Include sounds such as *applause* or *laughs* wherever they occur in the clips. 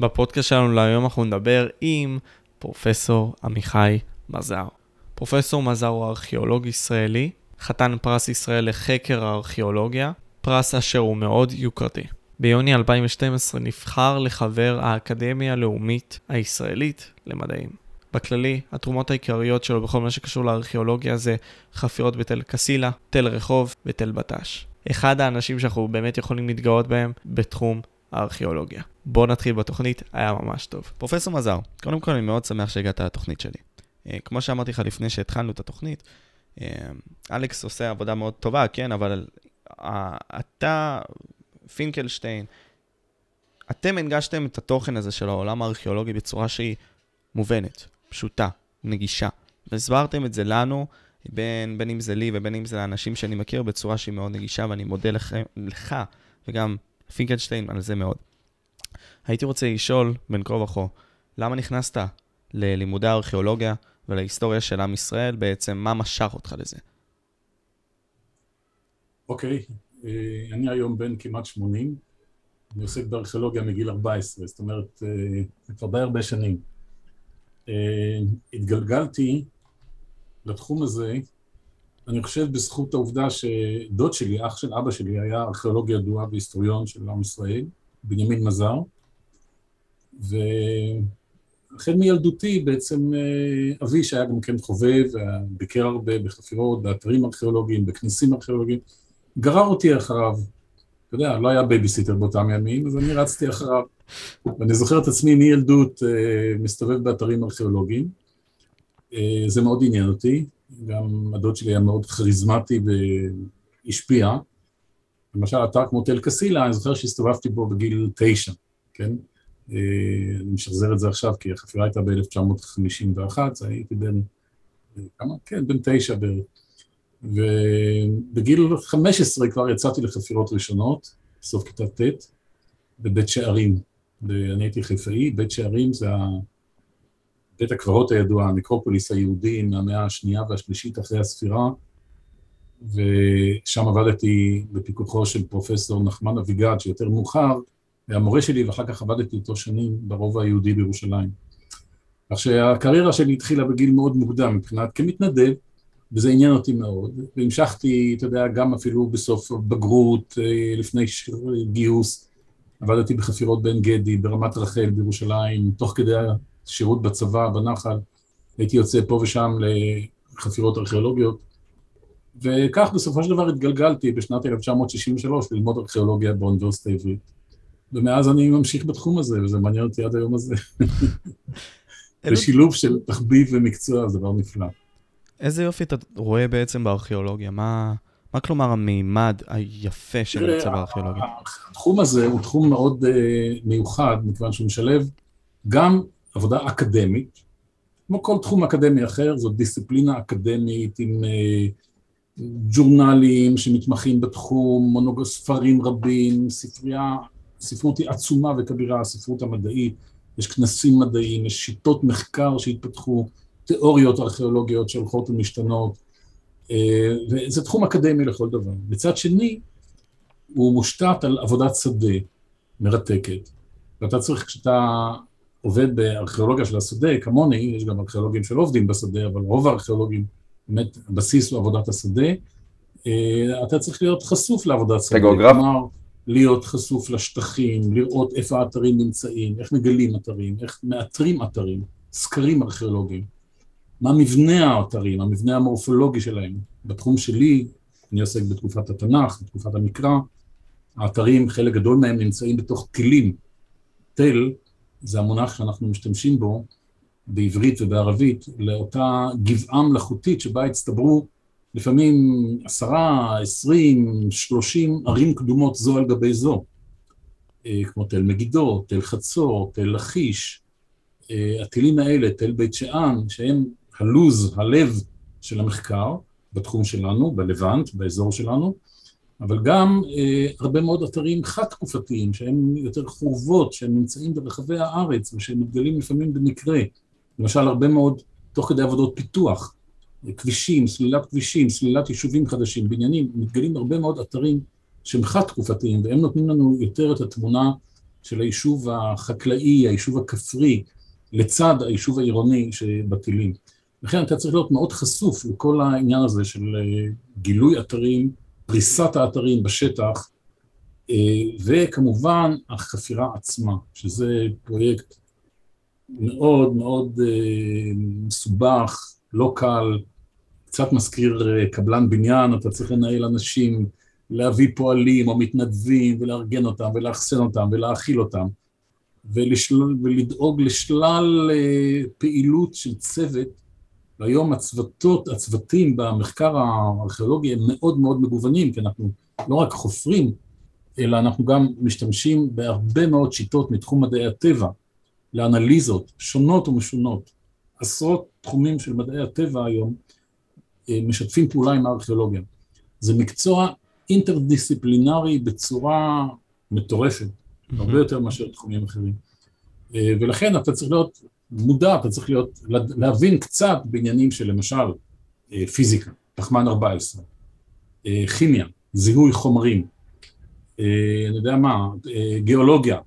בפודקאסט שלנו להיום אנחנו נדבר עם פרופסור עמיחי מזר. פרופסור מזר הוא ארכיאולוג ישראלי, חתן פרס ישראל לחקר הארכיאולוגיה, פרס אשר הוא מאוד יוקרתי. ביוני 2012 נבחר לחבר האקדמיה הלאומית הישראלית למדעים. בכללי, התרומות העיקריות שלו בכל מה שקשור לארכיאולוגיה זה חפירות בתל קסילה, תל רחוב ותל בט"ש. אחד האנשים שאנחנו באמת יכולים להתגאות בהם בתחום הארכיאולוגיה. בואו נתחיל בתוכנית, היה ממש טוב. פרופסור מזר, קודם כל אני מאוד שמח שהגעת לתוכנית שלי. אה, כמו שאמרתי לך לפני שהתחלנו את התוכנית, אה, אלכס עושה עבודה מאוד טובה, כן, אבל אה, אתה, פינקלשטיין, אתם הנגשתם את התוכן הזה של העולם הארכיאולוגי בצורה שהיא מובנת, פשוטה, נגישה. והסברתם את זה לנו, בין, בין אם זה לי ובין אם זה לאנשים שאני מכיר, בצורה שהיא מאוד נגישה, ואני מודה לך, לך וגם פינקלשטיין על זה מאוד. הייתי רוצה לשאול, בין כה וכה, למה נכנסת ללימודי הארכיאולוגיה ולהיסטוריה של עם ישראל, בעצם מה משך אותך לזה? אוקיי, okay. אה, אני היום בן כמעט 80, אני עוסק בארכיאולוגיה מגיל 14, זאת אומרת, אה, זה כבר די הרבה שנים. אה, התגלגלתי לתחום הזה, אני חושב בזכות העובדה שדוד שלי, אח של אבא שלי, היה ארכיאולוג ידוע והיסטוריון של עם ישראל, בנימין מזר, והחל מילדותי בעצם אה, אבי, שהיה גם כן חובב, ביקר הרבה בחפירות, באתרים ארכיאולוגיים, בכנסים ארכיאולוגיים, גרר אותי אחריו. אתה יודע, לא היה בייביסיטר באותם ימים, אז אני רצתי אחריו. ואני זוכר את עצמי מילדות אה, מסתובב באתרים ארכיאולוגיים. אה, זה מאוד עניין אותי, גם הדוד שלי היה מאוד כריזמטי והשפיע. למשל, אתר כמו תל קסילה, אני זוכר שהסתובבתי בו בגיל תשע, כן? אה, אני משחזר את זה עכשיו, כי החפירה הייתה ב-1951, אז הייתי בן, כמה? כן, בן תשע בערך. ובגיל 15 כבר יצאתי לחפירות ראשונות, בסוף כיתה ט', בבית שערים. ואני הייתי חיפאי, בית שערים זה בית הקברות הידוע, הנקרופוליס היהודי מהמאה השנייה והשלישית אחרי הספירה, ושם עבדתי בפיקוחו של פרופסור נחמן אביגד, שיותר מאוחר היה מורה שלי, ואחר כך עבדתי איתו שנים ברובע היהודי בירושלים. כך שהקריירה שלי התחילה בגיל מאוד מוקדם מבחינת כמתנדב, וזה עניין אותי מאוד, והמשכתי, אתה יודע, גם אפילו בסוף בגרות, אה, לפני גיוס, עבדתי בחפירות בן גדי, ברמת רחל בירושלים, תוך כדי השירות בצבא, בנחל, הייתי יוצא פה ושם לחפירות ארכיאולוגיות, וכך בסופו של דבר התגלגלתי בשנת 1963 ללמוד ארכיאולוגיה באוניברסיטה העברית. ומאז אני ממשיך בתחום הזה, וזה מעניין אותי עד היום הזה. *laughs* זה שילוב של תחביב ומקצוע, זה דבר נפלא. איזה יופי אתה רואה בעצם בארכיאולוגיה? מה, מה כלומר המימד היפה שנמצא בארכיאולוגיה? התחום הזה הוא תחום מאוד uh, מיוחד, מכיוון שהוא משלב גם עבודה אקדמית, כמו כל תחום אקדמי אחר, זאת דיסציפלינה אקדמית עם uh, ג'ורנלים שמתמחים בתחום, מונוג... ספרים רבים, ספרייה, ספרות היא עצומה וכבירה, הספרות המדעית, יש כנסים מדעיים, יש שיטות מחקר שהתפתחו, תיאוריות ארכיאולוגיות שהולכות ומשתנות, אה, וזה תחום אקדמי לכל דבר. מצד שני, הוא מושתת על עבודת שדה מרתקת, ואתה צריך, כשאתה עובד בארכיאולוגיה של השדה, כמוני, יש גם ארכיאולוגים שלא עובדים בשדה, אבל רוב הארכיאולוגים, באמת, הבסיס הוא עבודת השדה, אה, אתה צריך להיות חשוף לעבודת שדה. כלומר, להיות חשוף לשטחים, לראות איפה האתרים נמצאים, איך מגלים אתרים, איך מאתרים אתרים, סקרים ארכיאולוגיים. מה מבנה האתרים, המבנה המורפולוגי שלהם. בתחום שלי, אני עוסק בתקופת התנ"ך, בתקופת המקרא, האתרים, חלק גדול מהם נמצאים בתוך טילים. תל, זה המונח שאנחנו משתמשים בו בעברית ובערבית, לאותה גבעה מלאכותית שבה הצטברו לפעמים עשרה, עשרים, שלושים ערים קדומות זו על גבי זו, אה, כמו תל מגידו, תל חצור, תל לכיש, אה, הטילים האלה, תל בית שאן, שהם הלוז, הלב של המחקר בתחום שלנו, בלבנט, באזור שלנו, אבל גם אה, הרבה מאוד אתרים חד-תקופתיים, שהם יותר חורבות, שהם נמצאים ברחבי הארץ ושהם מתגלים לפעמים במקרה. למשל, הרבה מאוד, תוך כדי עבודות פיתוח, כבישים, סלילת כבישים, סלילת יישובים חדשים, בניינים, מתגלים הרבה מאוד אתרים שהם חד-תקופתיים, והם נותנים לנו יותר את התמונה של היישוב החקלאי, היישוב הכפרי, לצד היישוב העירוני שבטילים. לכן אתה צריך להיות מאוד חשוף לכל העניין הזה של אה, גילוי אתרים, פריסת האתרים בשטח, אה, וכמובן החפירה עצמה, שזה פרויקט מאוד מאוד אה, מסובך, לא קל, קצת מזכיר קבלן בניין, אתה צריך לנהל אנשים, להביא פועלים או מתנדבים ולארגן אותם ולאחסן אותם ולהאכיל אותם ולשל... ולדאוג לשלל פעילות של צוות והיום הצוותות, הצוותים במחקר הארכיאולוגי הם מאוד מאוד מגוונים, כי אנחנו לא רק חופרים, אלא אנחנו גם משתמשים בהרבה מאוד שיטות מתחום מדעי הטבע, לאנליזות שונות ומשונות. עשרות תחומים של מדעי הטבע היום אה, משתפים פעולה עם הארכיאולוגיה. זה מקצוע אינטרדיסציפלינרי בצורה מטורפת, mm-hmm. הרבה יותר מאשר תחומים אחרים. אה, ולכן אתה צריך להיות מודע, אתה צריך להיות, להבין קצת בעניינים של למשל אה, פיזיקה, פחמן 14, אה, כימיה, זיהוי חומרים, אני יודע מה, גיאולוגיה,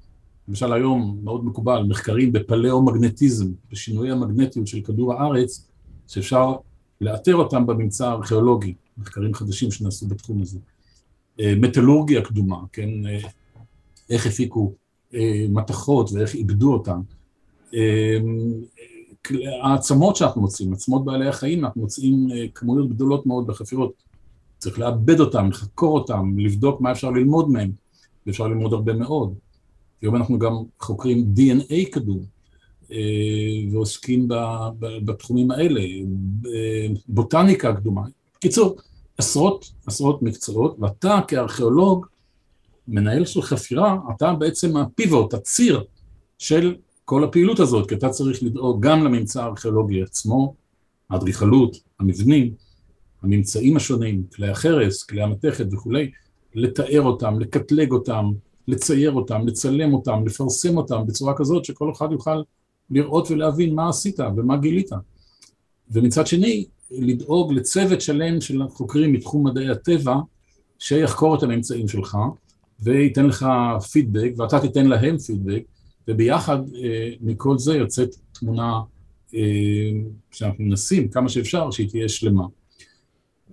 למשל היום מאוד מקובל, מחקרים בפלאו-מגנטיזם, בשינויי המגנטיות של כדור הארץ, שאפשר לאתר אותם בממצא הארכיאולוגי, מחקרים חדשים שנעשו בתחום הזה. מטלורגיה קדומה, כן, איך הפיקו מתכות ואיך איבדו אותן. העצמות שאנחנו מוצאים, עצמות בעלי החיים, אנחנו מוצאים אה, כמויות גדולות מאוד בחפירות. צריך לעבד אותם, לחקור אותם, לבדוק מה אפשר ללמוד מהם, ואפשר ללמוד הרבה מאוד. היום אנחנו גם חוקרים DNA קדום, אה, ועוסקים בתחומים האלה, בוטניקה קדומה. בקיצור, עשרות, עשרות מקצועות, ואתה כארכיאולוג, מנהל של חפירה, אתה בעצם הפיבוט, הציר של כל הפעילות הזאת, כי אתה צריך לדאוג גם לממצא הארכיאולוגי עצמו, האדריכלות, המבנים, הממצאים השונים, כלי החרס, כלי המתכת וכולי, לתאר אותם, לקטלג אותם, לצייר אותם, לצלם אותם, לפרסם אותם בצורה כזאת שכל אחד יוכל לראות ולהבין מה עשית ומה גילית. ומצד שני, לדאוג לצוות שלם של חוקרים מתחום מדעי הטבע, שיחקור את הממצאים שלך, וייתן לך פידבק, ואתה תיתן להם פידבק, וביחד אה, מכל זה יוצאת תמונה אה, שאנחנו מנסים כמה שאפשר שהיא תהיה שלמה.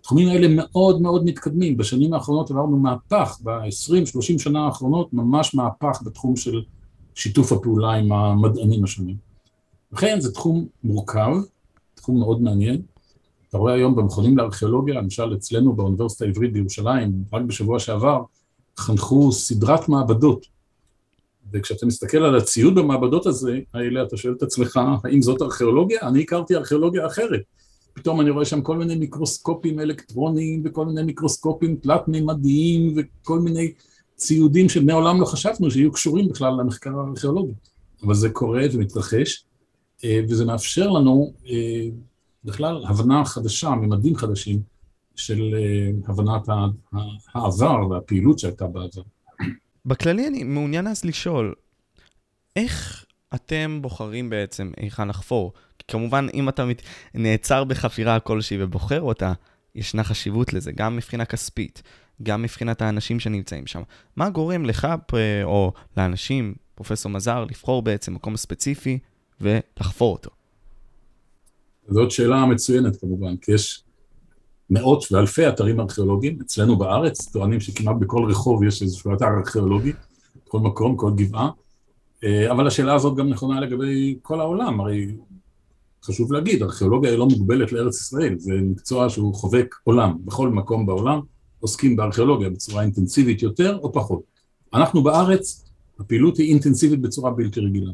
התחומים האלה מאוד מאוד מתקדמים, בשנים האחרונות עברנו מהפך, ב-20-30 שנה האחרונות ממש מהפך בתחום של שיתוף הפעולה עם המדענים השונים. לכן זה תחום מורכב, תחום מאוד מעניין. אתה רואה היום במכונים לארכיאולוגיה, למשל אצלנו באוניברסיטה העברית בירושלים, רק בשבוע שעבר, חנכו סדרת מעבדות וכשאתה מסתכל על הציוד במעבדות הזה, האלה, אתה שואל את עצמך, האם זאת ארכיאולוגיה? אני הכרתי ארכיאולוגיה אחרת. פתאום אני רואה שם כל מיני מיקרוסקופים אלקטרוניים וכל מיני מיקרוסקופים תלת-מימדיים וכל מיני ציודים שמעולם לא חשבנו שיהיו קשורים בכלל למחקר הארכיאולוגי. אבל זה קורה ומתרחש, אה, וזה מאפשר לנו אה, בכלל הבנה חדשה, ממדים חדשים של אה, הבנת העבר והפעילות שהייתה בעבר. בכללי אני מעוניין אז לשאול, איך אתם בוחרים בעצם היכן לחפור? כמובן, אם אתה מת... נעצר בחפירה כלשהי ובוחר אותה, ישנה חשיבות לזה, גם מבחינה כספית, גם מבחינת האנשים שנמצאים שם. מה גורם לך או לאנשים, פרופסור מזר, לבחור בעצם מקום ספציפי ולחפור אותו? זאת שאלה מצוינת כמובן, כי יש מאות ואלפי אתרים ארכיאולוגיים, אצלנו בארץ טוענים שכמעט בכל רחוב יש איזשהו אתר ארכיאולוגי, כל מקום, כל גבעה, אה, אבל השאלה הזאת גם נכונה לגבי כל העולם, הרי חשוב להגיד, ארכיאולוגיה היא לא מוגבלת לארץ ישראל, זה מקצוע שהוא חובק עולם, בכל מקום בעולם עוסקים בארכיאולוגיה בצורה אינטנסיבית יותר או פחות. אנחנו בארץ, הפעילות היא אינטנסיבית בצורה בלתי רגילה.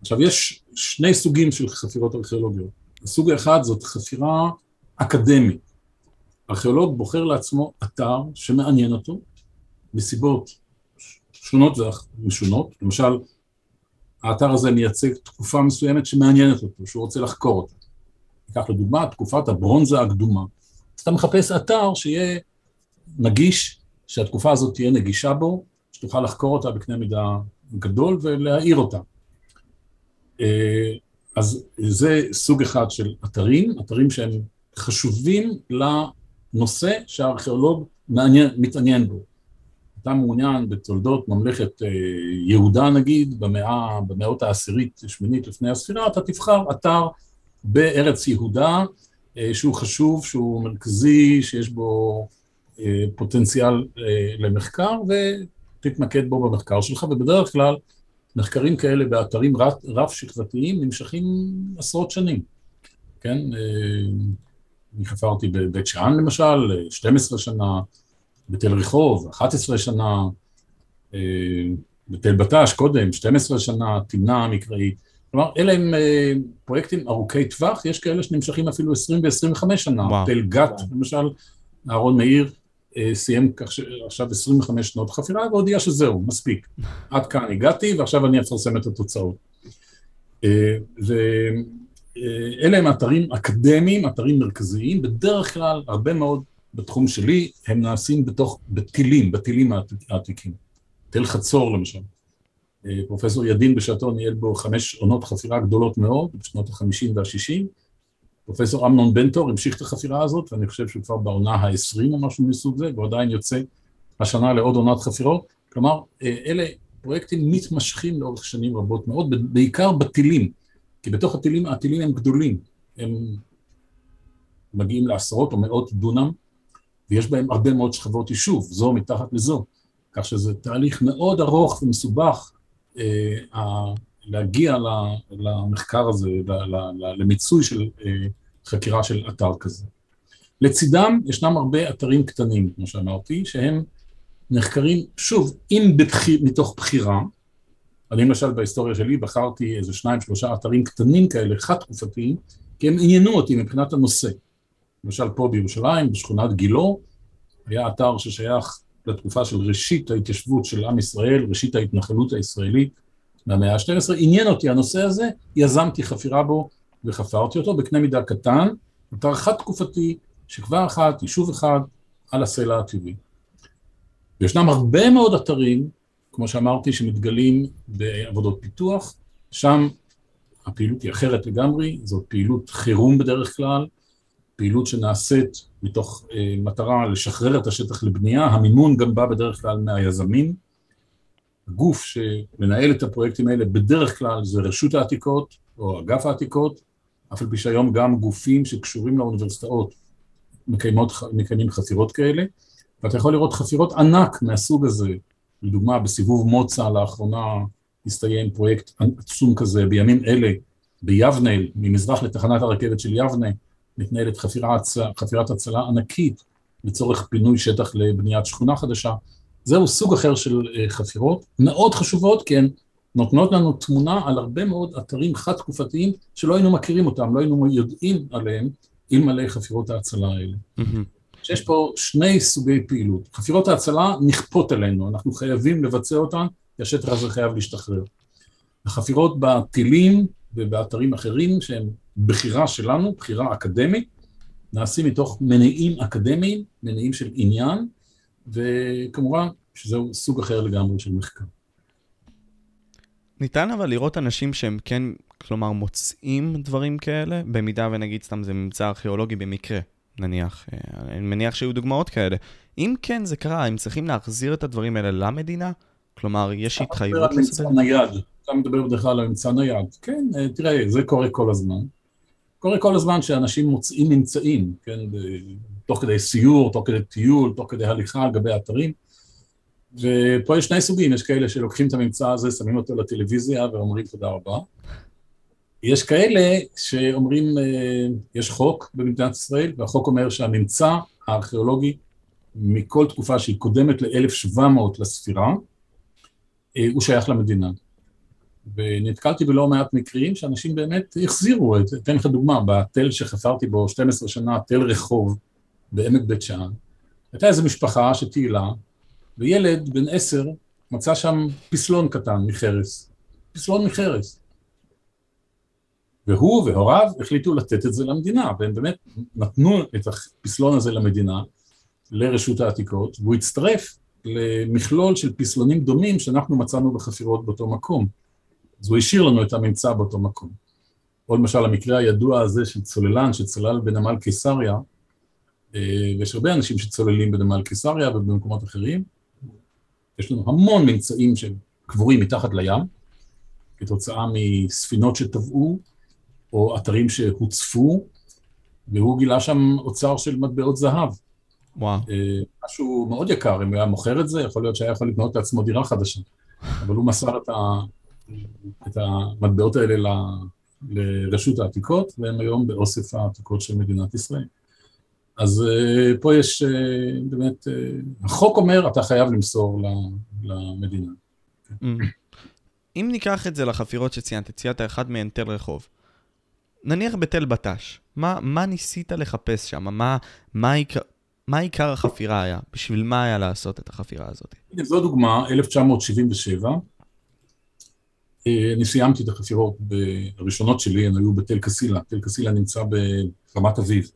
עכשיו, יש שני סוגים של חפירות ארכיאולוגיות. הסוג האחד זאת חפירה אקדמית. ארכיאולוג בוחר לעצמו אתר שמעניין אותו מסיבות שונות ומשונות, למשל, האתר הזה מייצג תקופה מסוימת שמעניינת אותו, שהוא רוצה לחקור אותה. ניקח לדוגמה תקופת הברונזה הקדומה. אז אתה מחפש אתר שיהיה נגיש, שהתקופה הזאת תהיה נגישה בו, שתוכל לחקור אותה בקנה מידה גדול ולהאיר אותה. אה, אז זה סוג אחד של אתרים, אתרים שהם חשובים נושא שהארכיאולוג מעניין, מתעניין בו. אתה מעוניין בתולדות ממלכת יהודה נגיד, במאה, במאות העשירית, שמינית לפני הספירה, אתה תבחר אתר בארץ יהודה, שהוא חשוב, שהוא מרכזי, שיש בו פוטנציאל למחקר, ותתמקד בו במחקר שלך, ובדרך כלל מחקרים כאלה באתרים רב-שכבתיים נמשכים עשרות שנים, כן? אני חפרתי בבית שאן למשל, 12 שנה, בתל רחוב, 11 שנה, בתל בט"ש קודם, 12 שנה, תמנע מקראית. כלומר, אלה הם פרויקטים ארוכי טווח, יש כאלה שנמשכים אפילו 20 ו-25 שנה. וואו. תל גת, למשל, אהרון מאיר סיים עכשיו 25 שנות חפירה והודיע שזהו, מספיק. *laughs* עד כאן הגעתי ועכשיו אני אפרסם את התוצאות. ואלה הם אתרים אקדמיים, אתרים מרכזיים, בדרך כלל, הרבה מאוד בתחום שלי, הם נעשים בתוך, בטילים, בטילים העתיקים. תל חצור למשל. פרופסור ידין בשעתו ניהל בו חמש עונות חפירה גדולות מאוד, בשנות ה-50 וה-60. פרופסור אמנון בנטור המשיך את החפירה הזאת, ואני חושב שהוא כבר בעונה ה-20 או משהו מסוג זה, והוא עדיין יוצא השנה לעוד עונת חפירות. כלומר, אלה פרויקטים מתמשכים לאורך שנים רבות מאוד, בעיקר בטילים, כי בתוך הטילים, הטילים הם גדולים, הם מגיעים לעשרות או מאות דונם, ויש בהם הרבה מאוד שכבות יישוב, זו מתחת לזו, כך שזה תהליך מאוד ארוך ומסובך אה, להגיע למחקר הזה, למיצוי של אה, חקירה של אתר כזה. לצידם ישנם הרבה אתרים קטנים, כמו שאמרתי, שהם נחקרים, שוב, אם בתחי, מתוך בחירה, אני למשל בהיסטוריה שלי בחרתי איזה שניים, שלושה אתרים קטנים כאלה, חד-תקופתיים, כי הם עניינו אותי מבחינת הנושא. למשל פה בירושלים, בשכונת גילו, היה אתר ששייך לתקופה של ראשית ההתיישבות של עם ישראל, ראשית ההתנחלות הישראלית מהמאה ה-12, עניין אותי הנושא הזה, יזמתי חפירה בו וחפרתי אותו בקנה מידה קטן, אתר חד-תקופתי, שכבה אחת, יישוב אחד, על הסלע הטבעי. וישנם הרבה מאוד אתרים, כמו שאמרתי, שמתגלים בעבודות פיתוח, שם הפעילות היא אחרת לגמרי, זאת פעילות חירום בדרך כלל, פעילות שנעשית מתוך אה, מטרה לשחרר את השטח לבנייה, המימון גם בא בדרך כלל מהיזמים. הגוף שמנהל את הפרויקטים האלה בדרך כלל זה רשות העתיקות או אגף העתיקות, אף על פי שהיום גם גופים שקשורים לאוניברסיטאות מקיימות, מקיימים חפירות כאלה, ואתה יכול לראות חפירות ענק מהסוג הזה, לדוגמה בסיבוב מוצא לאחרונה הסתיים פרויקט עצום כזה בימים אלה ביבנה, ממזרח לתחנת הרכבת של יבנה, מתנהלת חפירת, חפירת הצלה ענקית לצורך פינוי שטח לבניית שכונה חדשה. זהו סוג אחר של אה, חפירות, מאוד חשובות, כי הן נותנות לנו תמונה על הרבה מאוד אתרים חד-תקופתיים שלא היינו מכירים אותם, לא היינו יודעים עליהם, אלמלא חפירות ההצלה האלה. שיש פה שני סוגי פעילות. חפירות ההצלה נכפות עלינו, אנחנו חייבים לבצע אותן, כי השטח הזה חייב להשתחרר. החפירות בטילים ובאתרים אחרים, שהם בחירה שלנו, בחירה אקדמית, נעשים מתוך מניעים אקדמיים, מניעים של עניין, וכמובן שזהו סוג אחר לגמרי של מחקר. ניתן אבל לראות אנשים שהם כן, כלומר, מוצאים דברים כאלה, במידה ונגיד סתם זה ממצא ארכיאולוגי במקרה, נניח. אה, אני מניח שהיו דוגמאות כאלה. אם כן זה קרה, הם צריכים להחזיר את הדברים האלה למדינה? כלומר, יש התחייבות לעשות את זה? אתה מדבר על ממצא נייד, אתה מדבר בדרך כלל על ממצא נייד. כן, אה, תראה, זה קורה כל הזמן. קורה כל הזמן שאנשים מוצאים ממצאים, כן, תוך כדי סיור, תוך כדי טיול, תוך כדי הליכה על גבי אתרים. ופה יש שני סוגים, יש כאלה שלוקחים את הממצא הזה, שמים אותו לטלוויזיה ואומרים תודה רבה. יש כאלה שאומרים, אה, יש חוק במדינת ישראל, והחוק אומר שהממצא הארכיאולוגי מכל תקופה שהיא קודמת ל-1700 לספירה, אה, הוא שייך למדינה. ונתקלתי בלא מעט מקרים שאנשים באמת החזירו, אתן לך דוגמה, בתל שחפרתי בו 12 שנה, תל רחוב בעמק בית שאן, הייתה איזו משפחה שטיילה, וילד בן עשר מצא שם פסלון קטן מחרס, פסלון מחרס. והוא והוריו החליטו לתת את זה למדינה, והם באמת נתנו את הפסלון הזה למדינה, לרשות העתיקות, והוא הצטרף למכלול של פסלונים דומים שאנחנו מצאנו בחפירות באותו מקום. אז הוא השאיר לנו את הממצא באותו מקום. או למשל המקרה הידוע הזה של צוללן שצולל בנמל קיסריה, אה, ויש הרבה אנשים שצוללים בנמל קיסריה ובמקומות אחרים, יש לנו המון ממצאים שקבורים מתחת לים, כתוצאה מספינות שטבעו, או אתרים שהוצפו, והוא גילה שם אוצר של מטבעות זהב. וואו. אה, משהו מאוד יקר, אם הוא היה מוכר את זה, יכול להיות שהיה יכול לקנות לעצמו דירה חדשה. אבל הוא מסר את, ה, את המטבעות האלה ל, לרשות העתיקות, והם היום באוסף העתיקות של מדינת ישראל. אז uh, פה יש uh, באמת, uh, החוק אומר, אתה חייב למסור למדינה. Mm. אם ניקח את זה לחפירות שציינת, ציינת אחד מהן תל רחוב. נניח בתל בט"ש, מה, מה ניסית לחפש שם? מה, מה, עיקר, מה עיקר החפירה היה? בשביל מה היה לעשות את החפירה הזאת? זו דוגמה, 1977. אני סיימתי את החפירות הראשונות שלי, הן היו בתל קסילה. תל קסילה נמצא ברמת אביב.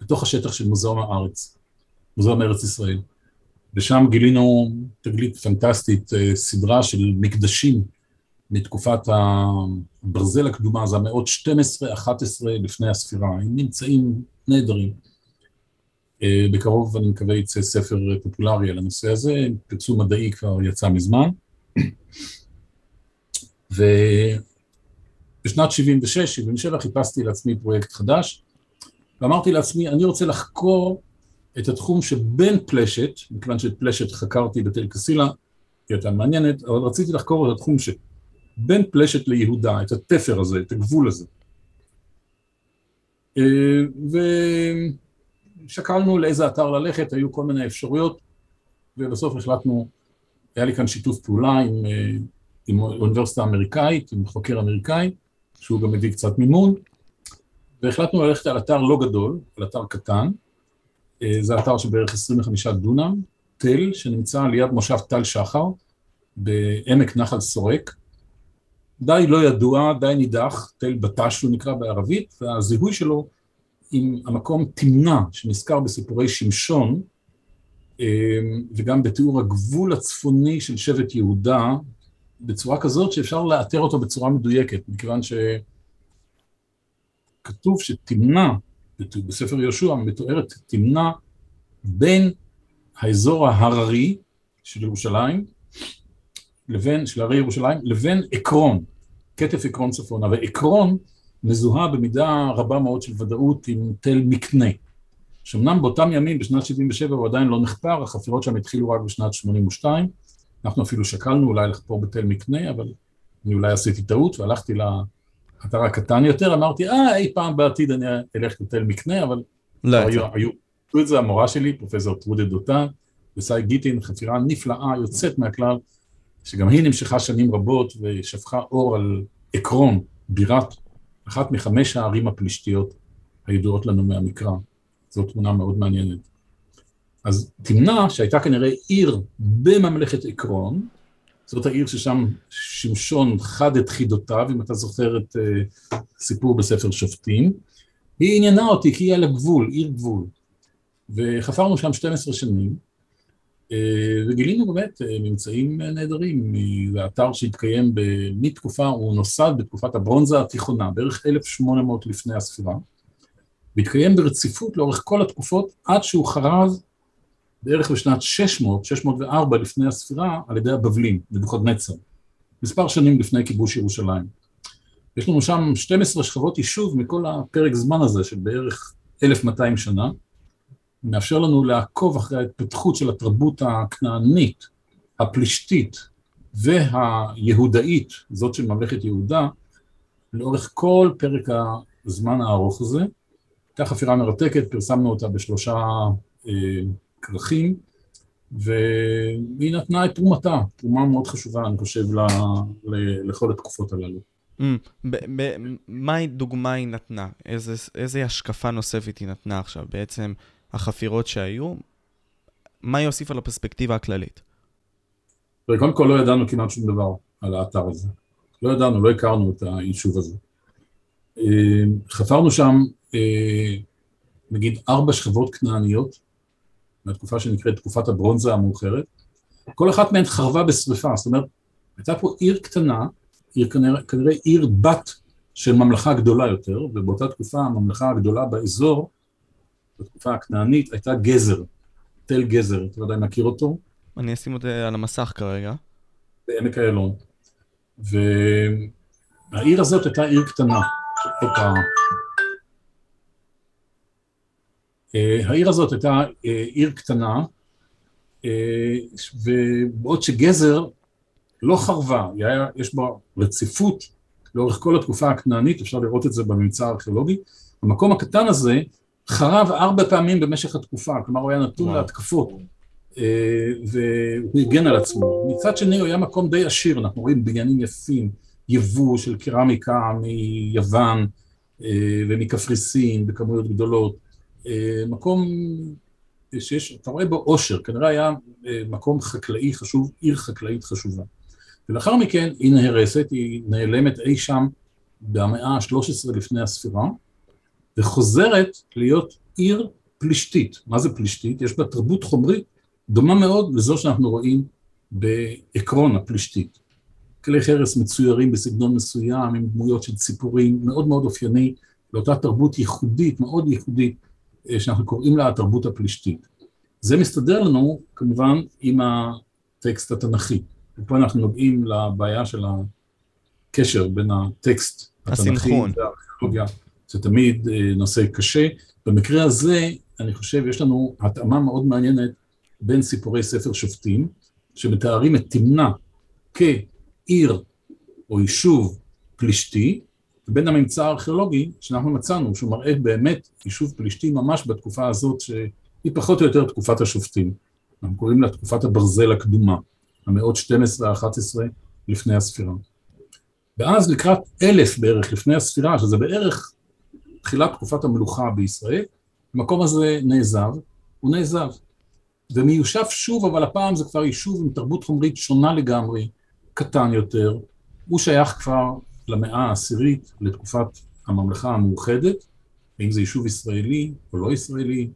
בתוך השטח של מוזיאום הארץ, מוזיאום ארץ ישראל. ושם גילינו תגלית פנטסטית, אה, סדרה של מקדשים מתקופת הברזל הקדומה, זה המאות 12-11 לפני הספירה, עם ממצאים נהדרים. אה, בקרוב אני מקווה יצא ספר פופולרי על הנושא הזה, פרסום מדעי כבר יצא מזמן. ובשנת 76-77 חיפשתי לעצמי פרויקט חדש, ואמרתי לעצמי, אני רוצה לחקור את התחום שבין פלשת, מכיוון שאת פלשת חקרתי בתל קסילה, היא הייתה מעניינת, אבל רציתי לחקור את התחום שבין פלשת ליהודה, את התפר הזה, את הגבול הזה. אה, ושקלנו לאיזה אתר ללכת, היו כל מיני אפשרויות, ובסוף החלטנו, היה לי כאן שיתוף פעולה עם, אה, עם אוניברסיטה אמריקאית, עם חוקר אמריקאי, שהוא גם מביא קצת מימון, והחלטנו ללכת על אתר לא גדול, על אתר קטן, אה, זה אתר של בערך 25 דונם, תל, שנמצא ליד מושב טל שחר, בעמק נחל סורק. די לא ידוע, די נידח, תל בט"ש הוא נקרא בערבית, והזיהוי שלו עם המקום תמנע, שנזכר בסיפורי שמשון, אה, וגם בתיאור הגבול הצפוני של שבט יהודה, בצורה כזאת שאפשר לאתר אותו בצורה מדויקת, מכיוון ש... כתוב שתמנע, בספר יהושע מתוארת תמנע בין האזור ההררי של ירושלים, לבין, של הרי ירושלים, לבין עקרון, כתף עקרון צפונה, ועקרון מזוהה במידה רבה מאוד של ודאות עם תל מקנה. שאומנם באותם ימים, בשנת 77' הוא עדיין לא נחפר, החפירות שם התחילו רק בשנת 82', אנחנו אפילו שקלנו אולי לחפור בתל מקנה, אבל אני אולי עשיתי טעות והלכתי האתר הקטן יותר, אמרתי, אה, אי פעם בעתיד אני אלך לתל מקנה, אבל לא היו, היו, היו את זה המורה שלי, פרופסור טרודה דותן, וסאי גיטין, חפירה נפלאה, יוצאת מהכלל, שגם היא נמשכה שנים רבות ושפכה אור על עקרון, בירת, אחת מחמש הערים הפלישתיות הידועות לנו מהמקרא. זו תמונה מאוד מעניינת. אז תמנע, שהייתה כנראה עיר בממלכת עקרון, זאת העיר ששם שמשון חד את חידותיו, אם אתה זוכר את uh, סיפור בספר שופטים. היא עניינה אותי כי היא על הגבול, עיר גבול. וחפרנו שם 12 שנים, uh, וגילינו באמת uh, ממצאים נהדרים. זה אתר שהתקיים מתקופה, הוא נוסד בתקופת הברונזה התיכונה, בערך 1800 לפני הספירה, והתקיים ברציפות לאורך כל התקופות עד שהוא חרב בערך בשנת 600, 604 לפני הספירה, על ידי הבבלים, נבוכדנצר, מספר שנים לפני כיבוש ירושלים. יש לנו שם 12 שכבות יישוב מכל הפרק זמן הזה של בערך 1,200 שנה, מאפשר לנו לעקוב אחרי ההתפתחות של התרבות הכנענית, הפלישתית והיהודאית, זאת של ממלכת יהודה, לאורך כל פרק הזמן הארוך הזה. הייתה חפירה מרתקת, פרסמנו אותה בשלושה אה, כרכים, והיא נתנה את תרומתה, תרומה מאוד חשובה, אני חושב, ל, ל, לכל התקופות הללו. Mm, מה דוגמה היא נתנה? איזה, איזה השקפה נוספת היא נתנה עכשיו? בעצם החפירות שהיו, מה היא הוסיפה לפרספקטיבה הכללית? קודם כל לא ידענו כמעט שום דבר על האתר הזה. לא ידענו, לא הכרנו את היישוב הזה. אה, חפרנו שם, אה, נגיד, ארבע שכבות כנעניות, מהתקופה שנקראת תקופת הברונזה המאוחרת, כל אחת מהן חרבה בשרפה, זאת אומרת, הייתה פה עיר קטנה, עיר כנראה, כנראה עיר בת של ממלכה גדולה יותר, ובאותה תקופה הממלכה הגדולה באזור, בתקופה הכנענית, הייתה גזר, תל גזר, אתה ודאי מכיר אותו, אני אשים אותו על המסך כרגע. בעמק איילון. והעיר הזאת הייתה עיר קטנה. אה, העיר הזאת הייתה אה, עיר קטנה, אה, ובעוד שגזר לא חרבה, היה, יש בה רציפות לאורך כל התקופה הכנענית, אפשר לראות את זה בממצא הארכיאולוגי, המקום הקטן הזה חרב ארבע פעמים במשך התקופה, כלומר הוא היה נתון להתקפות, והוא הגן על עצמו. מצד שני הוא היה מקום די עשיר, אנחנו רואים בניינים יפים, יבוא של קרמיקה מיוון ומקפריסין בכמויות גדולות, מקום שיש, אתה רואה בו עושר, כנראה היה אה, מקום חקלאי חשוב, עיר חקלאית חשובה. ולאחר מכן היא נהרסת, היא נעלמת אי שם במאה ה-13 לפני הספירה, וחוזרת להיות עיר פלישתית. מה זה פלישתית? יש בה תרבות חומרית דומה מאוד לזו שאנחנו רואים בעקרון הפלישתית. כלי חרס מצוירים בסגנון מסוים, עם דמויות של ציפורים, מאוד מאוד אופייני לאותה תרבות ייחודית, מאוד ייחודית, אה, שאנחנו קוראים לה התרבות הפלישתית. זה מסתדר לנו כמובן עם הטקסט התנ"כי. ופה אנחנו נוגעים לבעיה של הקשר בין הטקסט התנ"כי והארכיאולוגיה, זה תמיד אה, נושא קשה. במקרה הזה, אני חושב, יש לנו התאמה מאוד מעניינת בין סיפורי ספר שופטים, שמתארים את תמנע כעיר או יישוב פלישתי, ובין הממצא הארכיאולוגי שאנחנו מצאנו, שהוא מראה באמת יישוב פלישתי ממש בתקופה הזאת, שהיא פחות או יותר תקופת השופטים. אנחנו קוראים לה תקופת הברזל הקדומה, המאות 12-11 לפני הספירה. ואז לקראת אלף בערך לפני הספירה, שזה בערך תחילת תקופת המלוכה בישראל, המקום הזה נעזב, הוא נעזב. ומיושב שוב, אבל הפעם זה כבר יישוב עם תרבות חומרית שונה לגמרי, קטן יותר, הוא שייך כבר למאה העשירית, לתקופת הממלכה המאוחדת, האם זה יישוב ישראלי או לא ישראלי,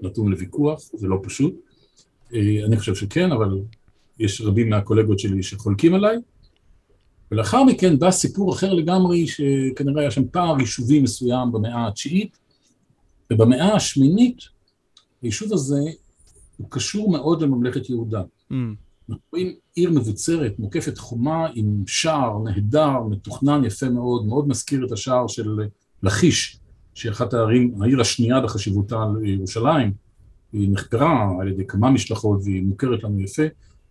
נתון לוויכוח, זה לא פשוט. אה, אני חושב שכן, אבל יש רבים מהקולגות שלי שחולקים עליי. ולאחר מכן בא סיפור אחר לגמרי, שכנראה היה שם פער יישובי מסוים במאה התשיעית, ובמאה השמינית היישוב הזה הוא קשור מאוד לממלכת יהודה. Mm. אנחנו רואים עיר מבוצרת, מוקפת חומה עם שער נהדר, מתוכנן יפה מאוד, מאוד מזכיר את השער של לכיש, שהיא אחת הערים, העיר השנייה בחשיבותה לירושלים, היא נחקרה על ידי כמה משלחות והיא מוכרת לנו יפה,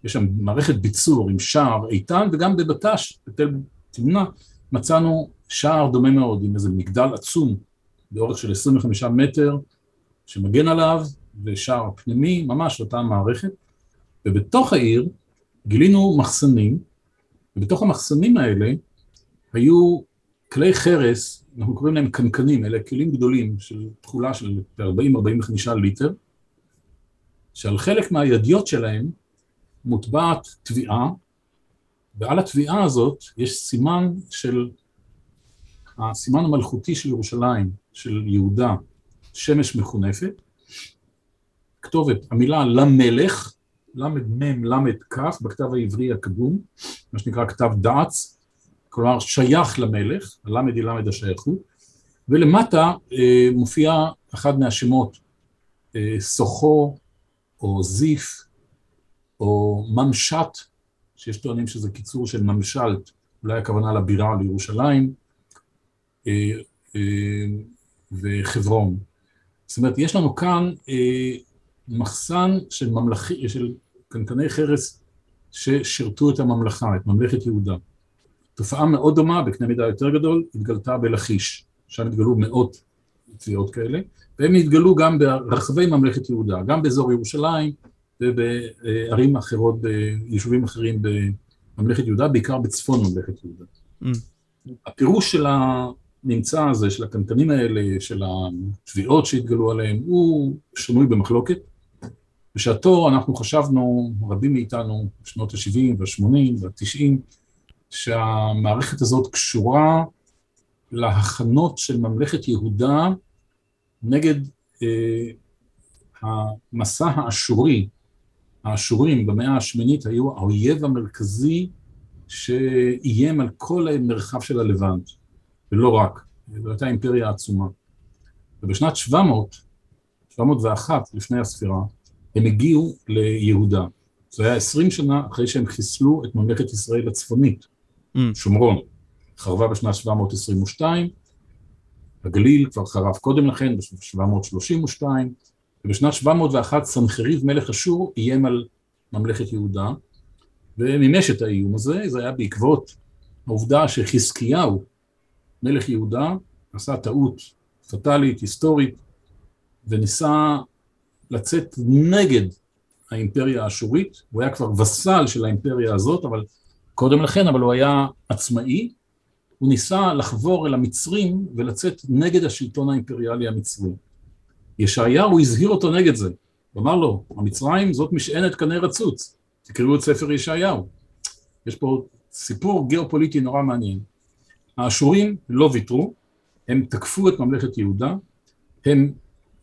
יש שם מערכת ביצור עם שער איתן, וגם בבט"ש, בתל תמנע, מצאנו שער דומה מאוד, עם איזה מגדל עצום באורך של 25 מטר, שמגן עליו, ושער פנימי, ממש אותה מערכת. ובתוך העיר גילינו מחסנים, ובתוך המחסנים האלה היו כלי חרס, אנחנו קוראים להם קנקנים, אלה כלים גדולים של תכולה של 40-45 ליטר, שעל חלק מהידיות שלהם מוטבעת תביעה, ועל התביעה הזאת יש סימן של, הסימן המלכותי של ירושלים, של יהודה, שמש מחונפת, כתובת, המילה למלך, ל"מ ל"כ בכתב העברי הקדום, מה שנקרא כתב דעץ, כלומר שייך למלך, הלמד היא למד השייכות, ולמטה אה, מופיע אחד מהשמות, אה, סוחו או זיף או ממשת, שיש טוענים שזה קיצור של ממשלת, אולי הכוונה לבירה לירושלים, אה, אה, וחברון. זאת אומרת, יש לנו כאן אה, מחסן של ממלכי, של קנקני חרס ששירתו את הממלכה, את ממלכת יהודה. תופעה מאוד דומה, בקנה מידה יותר גדול, התגלתה בלכיש, שם התגלו מאות תביעות כאלה, והם התגלו גם ברחבי ממלכת יהודה, גם באזור ירושלים ובערים אחרות, ביישובים אחרים בממלכת יהודה, בעיקר בצפון ממלכת יהודה. Mm. הפירוש של הנמצא הזה, של הקנקנים האלה, של התביעות שהתגלו עליהם, הוא שנוי במחלוקת. בשעתו אנחנו חשבנו, רבים מאיתנו, בשנות ה-70 וה-80 וה-90, שהמערכת הזאת קשורה להכנות של ממלכת יהודה נגד אה, המסע האשורי. האשורים במאה השמינית היו האויב המרכזי שאיים על כל המרחב של הלבנט, ולא רק, זו הייתה אימפריה עצומה. ובשנת 700, 701 לפני הספירה, הם הגיעו ליהודה. זה היה עשרים שנה אחרי שהם חיסלו את ממלכת ישראל הצפונית, mm. שומרון. חרבה בשנת 722, הגליל כבר חרב קודם לכן, ב-732, ובשנת 701 סנחריב מלך אשור איים על ממלכת יהודה, ומימש את האיום הזה, זה היה בעקבות העובדה שחזקיהו, מלך יהודה, עשה טעות פטאלית, היסטורית, וניסה לצאת נגד האימפריה האשורית, הוא היה כבר וסל של האימפריה הזאת, אבל קודם לכן, אבל הוא היה עצמאי, הוא ניסה לחבור אל המצרים ולצאת נגד השלטון האימפריאלי המצרי. ישעיהו הזהיר אותו נגד זה, הוא אמר לו, המצרים זאת משענת קנה רצוץ, תקראו את ספר ישעיהו. יש פה סיפור גיאופוליטי נורא מעניין. האשורים לא ויתרו, הם תקפו את ממלכת יהודה, הם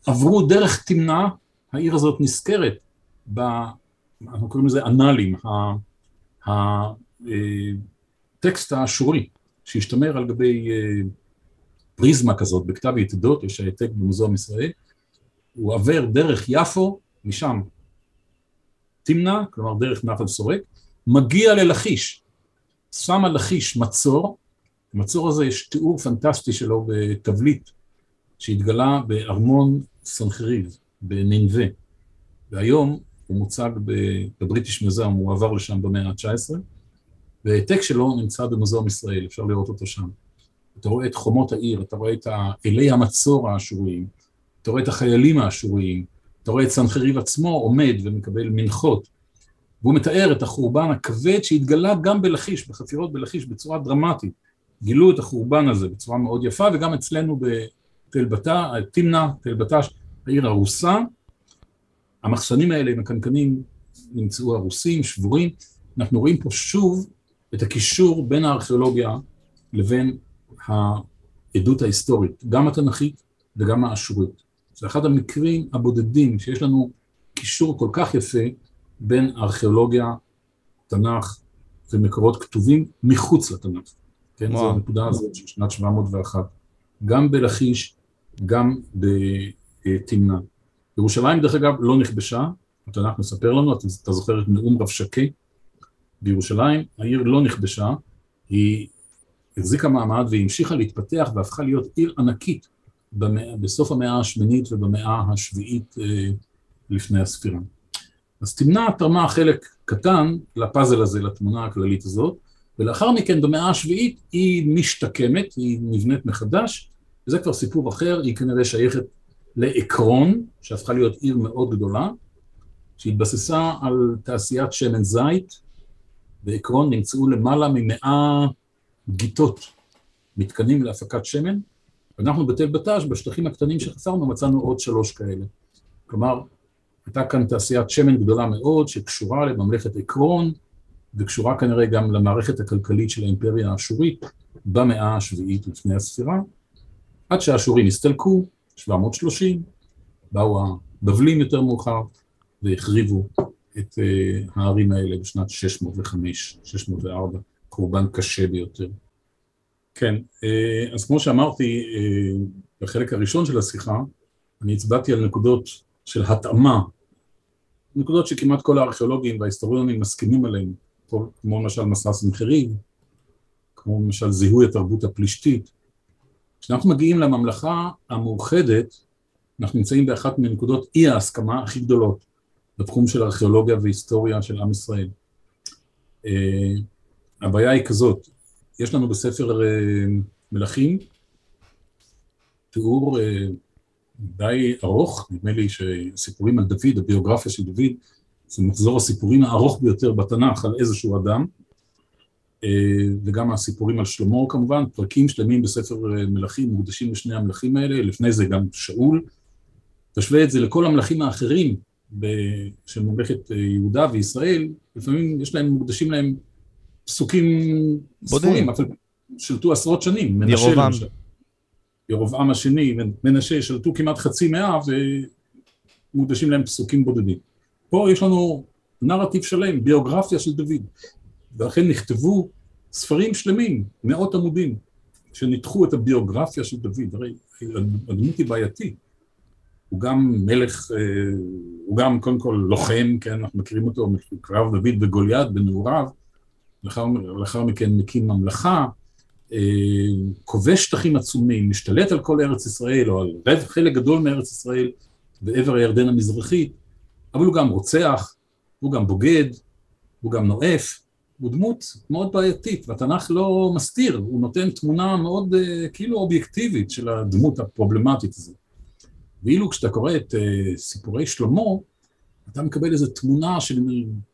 עברו דרך תמנע, העיר הזאת נזכרת, ב, אנחנו קוראים לזה אנאלים, הטקסט האשורי, שהשתמר על גבי אה, פריזמה כזאת, בכתב יתדות, יש העתק במוזיאום ישראל, הוא עבר דרך יפו, משם תמנע, כלומר דרך נחל סורק, מגיע ללכיש, שם על לכיש מצור, במצור הזה יש תיאור פנטסטי שלו בתבליט שהתגלה בארמון סנחריב, בנינווה, והיום הוא מוצג בבריטיש מוזיאום, הוא עבר לשם במאה ה-19, והעתק שלו נמצא במוזיאום ישראל, אפשר לראות אותו שם. אתה רואה את חומות העיר, אתה רואה את אלי המצור האשוריים, אתה רואה את החיילים האשוריים, אתה רואה את סנחריב עצמו עומד ומקבל מנחות, והוא מתאר את החורבן הכבד שהתגלה גם בלכיש, בחפירות בלכיש, בצורה דרמטית. גילו את החורבן הזה בצורה מאוד יפה, וגם אצלנו בתל בטה, תמנע, תל בטש, העיר הרוסה, המחסנים האלה עם הקנקנים נמצאו הרוסים, שבורים. אנחנו רואים פה שוב את הקישור בין הארכיאולוגיה לבין העדות ההיסטורית, גם התנ"כית וגם האשורית. זה אחד המקרים הבודדים שיש לנו קישור כל כך יפה בין ארכיאולוגיה, תנ"ך ומקורות כתובים מחוץ לתנ"ך. כן, וואו. זו הנקודה הזאת של שנת 701. גם בלכיש, גם בתמנע. ירושלים, דרך אגב, לא נכבשה, התנ"ך מספר לנו, אתה, אתה זוכר את נאום רב שקה? בירושלים, העיר לא נכבשה, היא החזיקה מעמד והיא המשיכה להתפתח והפכה להיות עיר ענקית במאה, בסוף המאה השמינית ובמאה השביעית אה, לפני הספירה. אז תמנע תרמה חלק קטן לפאזל הזה, לתמונה הכללית הזאת, ולאחר מכן במאה השביעית היא משתקמת, היא נבנית מחדש, וזה כבר סיפור אחר, היא כנראה שייכת לעקרון, שהפכה להיות עיר מאוד גדולה, שהתבססה על תעשיית שמן זית, בעקרון נמצאו למעלה ממאה גיתות, מתקנים להפקת שמן, ואנחנו בתל בט"ש, בשטחים הקטנים שחפרנו, מצאנו עוד שלוש כאלה. כלומר, הייתה כאן תעשיית שמן גדולה מאוד, שקשורה לממלכת עקרון, וקשורה כנראה גם למערכת הכלכלית של האימפריה האשורית במאה השביעית לפני הספירה, עד שהאשורים הסתלקו, 730, באו הבבלים יותר מאוחר והחריבו את uh, הערים האלה בשנת 605, 604, קורבן קשה ביותר. כן, uh, אז כמו שאמרתי uh, בחלק הראשון של השיחה, אני הצבעתי על נקודות של התאמה, נקודות שכמעט כל הארכיאולוגים וההיסטוריונים מסכימים עליהן, כמו למשל מסע סנחריב, כמו למשל זיהוי התרבות הפלישתית. כשאנחנו מגיעים לממלכה המאוחדת, אנחנו נמצאים באחת מנקודות אי ההסכמה הכי גדולות בתחום של ארכיאולוגיה והיסטוריה של עם ישראל. Uh, הבעיה היא כזאת, יש לנו בספר uh, מלכים תיאור uh, די ארוך, נדמה לי שסיפורים על דוד, הביוגרפיה של דוד, זה מחזור הסיפורים הארוך ביותר בתנ"ך על איזשהו אדם, וגם הסיפורים על שלמה כמובן, פרקים שלמים בספר מלכים מוקדשים לשני המלכים האלה, לפני זה גם שאול. תשווה את זה לכל המלכים האחרים של ממלכת יהודה וישראל, לפעמים יש להם, מוקדשים להם פסוקים ספורים, אבל שלטו עשרות שנים, למשל. ירובעם השני, מנשה, שלטו כמעט חצי מאה ומוקדשים להם פסוקים בודדים. פה יש לנו נרטיב שלם, ביוגרפיה של דוד, ואכן נכתבו ספרים שלמים, מאות עמודים, שניתחו את הביוגרפיה של דוד, הרי הדמות היא בעייתית. הוא גם מלך, אה, הוא גם קודם כל לוחם, כן, אנחנו מכירים אותו מקרב דוד וגוליית בנעוריו, לאחר, לאחר מכן מקים ממלכה, אה, כובש שטחים עצומים, משתלט על כל ארץ ישראל, או על חלק גדול מארץ ישראל בעבר הירדן המזרחי, אבל הוא גם רוצח, הוא גם בוגד, הוא גם נואף, הוא דמות מאוד בעייתית, והתנ"ך לא מסתיר, הוא נותן תמונה מאוד uh, כאילו אובייקטיבית של הדמות הפרובלמטית הזאת. ואילו כשאתה קורא את uh, סיפורי שלמה, אתה מקבל איזו תמונה של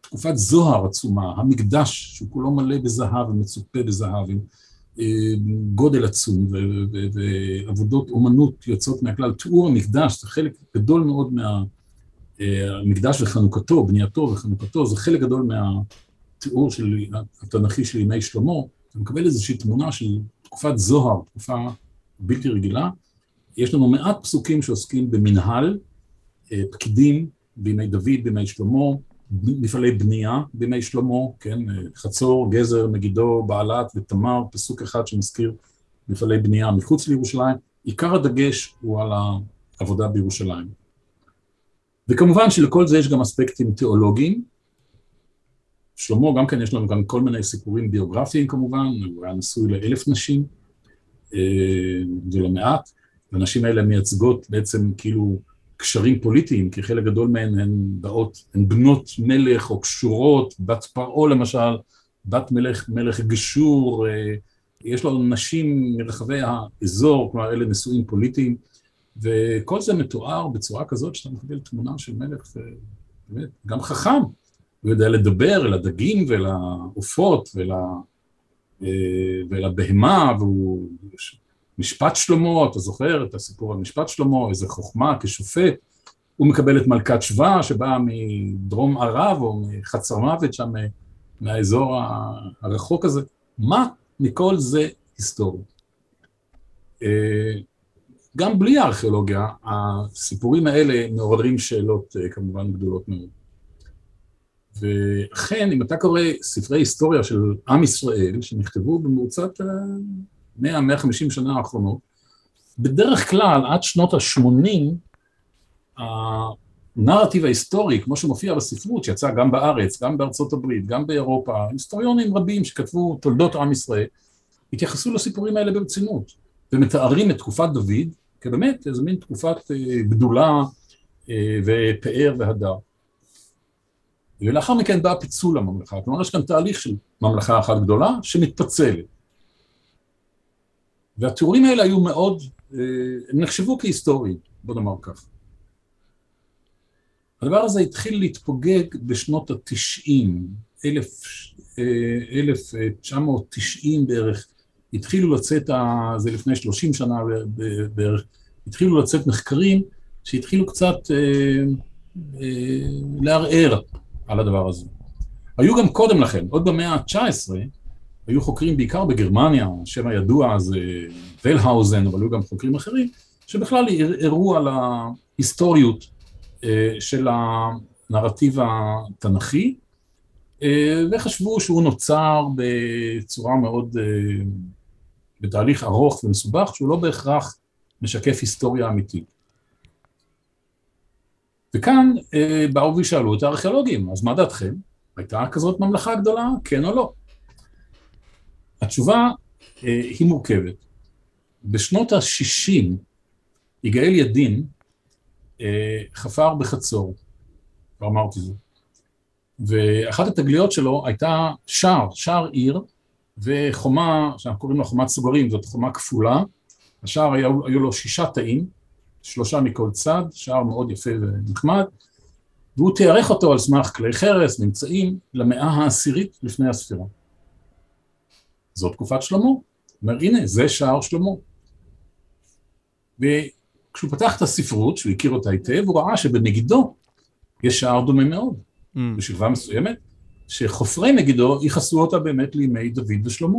תקופת זוהר עצומה, המקדש, שהוא כולו מלא בזהב ומצופה בזהב, עם uh, גודל עצום ועבודות אומנות יוצאות מהכלל. תיאור המקדש זה חלק גדול מאוד מהמקדש וחנוכתו, בנייתו וחנוכתו, זה חלק גדול מה... התיאור של, התנ"כי של ימי שלמה, אתה מקבל איזושהי תמונה של תקופת זוהר, תקופה בלתי רגילה. יש לנו מעט פסוקים שעוסקים במנהל, אה, פקידים בימי דוד, בימי שלמה, מפעלי בנייה בימי שלמה, כן, אה, חצור, גזר, מגידו, בעלת ותמר, פסוק אחד שמזכיר מפעלי בנייה מחוץ לירושלים. עיקר הדגש הוא על העבודה בירושלים. וכמובן שלכל זה יש גם אספקטים תיאולוגיים, שלמה, גם כן יש לנו גם כל מיני סיפורים ביוגרפיים כמובן, הוא היה נשוי לאלף נשים, אה, זה לא מעט, והנשים האלה מייצגות בעצם כאילו קשרים פוליטיים, כי חלק גדול מהן הן באות, הן בנות מלך או קשורות, בת פרעה למשל, בת מלך, מלך גשור, אה, יש לנו נשים מרחבי האזור, כלומר אלה נשואים פוליטיים, וכל זה מתואר בצורה כזאת שאתה מקבל תמונה של מלך, באמת, גם חכם, הוא יודע לדבר אל הדגים ואל העופות ואל, ה... אה, ואל הבהמה, והוא... משפט שלמה, אתה זוכר את הסיפור על משפט שלמה, איזה חוכמה כשופט, הוא מקבל את מלכת שבא שבאה מדרום ערב או מחצר מוות שם, מהאזור הרחוק הזה. מה מכל זה היסטורי? אה, גם בלי הארכיאולוגיה, הסיפורים האלה מעוררים שאלות אה, כמובן גדולות מאוד. ואכן, אם אתה קורא ספרי היסטוריה של עם ישראל, שנכתבו במרוצת ה-100-150 שנה האחרונות, בדרך כלל, עד שנות ה-80, הנרטיב ההיסטורי, כמו שמופיע בספרות, שיצא גם בארץ, גם בארצות הברית, גם באירופה, היסטוריונים רבים שכתבו תולדות עם ישראל, התייחסו לסיפורים האלה ברצינות, ומתארים את תקופת דוד כבאמת איזו מין תקופת אה, גדולה אה, ופאר והדר. ולאחר מכן בא פיצול הממלכה, כלומר יש כאן תהליך של ממלכה אחת גדולה שמתפצלת. והתיאורים האלה היו מאוד, אה, הם נחשבו כהיסטוריים, בוא נאמר כך. הדבר הזה התחיל להתפוגג בשנות התשעים, 1990 אה, בערך, התחילו לצאת, זה לפני 30 שנה בערך, התחילו לצאת מחקרים שהתחילו קצת אה, לערער על הדבר הזה. היו גם קודם לכן, עוד במאה ה-19, היו חוקרים בעיקר בגרמניה, השם הידוע זה ולהאוזן, אבל היו גם חוקרים אחרים, שבכלל ערערו על ההיסטוריות אה, של הנרטיב התנ"כי, אה, וחשבו שהוא נוצר בצורה מאוד, אה, בתהליך ארוך ומסובך, שהוא לא בהכרח משקף היסטוריה אמיתית. וכאן אה, באו ושאלו את הארכיאולוגים, אז מה דעתכם? הייתה כזאת ממלכה גדולה, כן או לא? התשובה אה, היא מורכבת. בשנות ה-60 יגאל ידין אה, חפר בחצור, כבר אמרתי זאת, ואחת התגליות שלו הייתה שער, שער עיר, וחומה, שאנחנו קוראים לה חומת סוגרים, זאת חומה כפולה, השער היו, היו לו שישה תאים, שלושה מכל צד, שער מאוד יפה ונחמד, והוא תיארך אותו על סמך כלי חרס, נמצאים למאה העשירית לפני הספירה. זו תקופת שלמה. אומר, הנה, זה שער שלמה. וכשהוא פתח את הספרות, שהוא הכיר אותה היטב, הוא ראה שבמגידו יש שער דומה מאוד, mm. בשכבה מסוימת, שחופרי מגידו ייחסו אותה באמת לימי דוד ושלמה.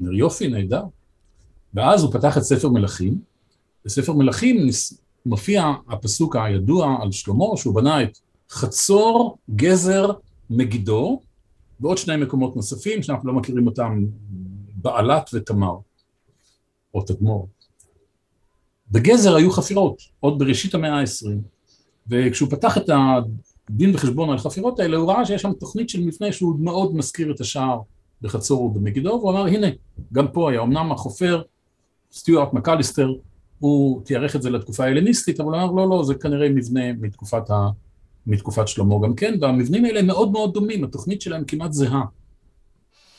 אומר, יופי, נהדר. ואז הוא פתח את ספר מלכים, בספר מלכים מופיע הפסוק הידוע על שלמה, שהוא בנה את חצור, גזר, מגידו, ועוד שני מקומות נוספים שאנחנו לא מכירים אותם, בעלת ותמר, או תדמור. בגזר היו חפירות, עוד בראשית המאה ה-20, וכשהוא פתח את הדין וחשבון על החפירות האלה, הוא ראה שיש שם תוכנית של מבנה שהוא מאוד מזכיר את השער בחצור ובמגידו, והוא אמר, הנה, גם פה היה, אמנם החופר, סטיוארט מקליסטר, הוא תיארך את זה לתקופה ההלניסטית, אבל הוא אמר, לא, לא, זה כנראה מבנה מתקופת, ה... מתקופת שלמה גם כן, והמבנים האלה מאוד מאוד דומים, התוכנית שלהם כמעט זהה.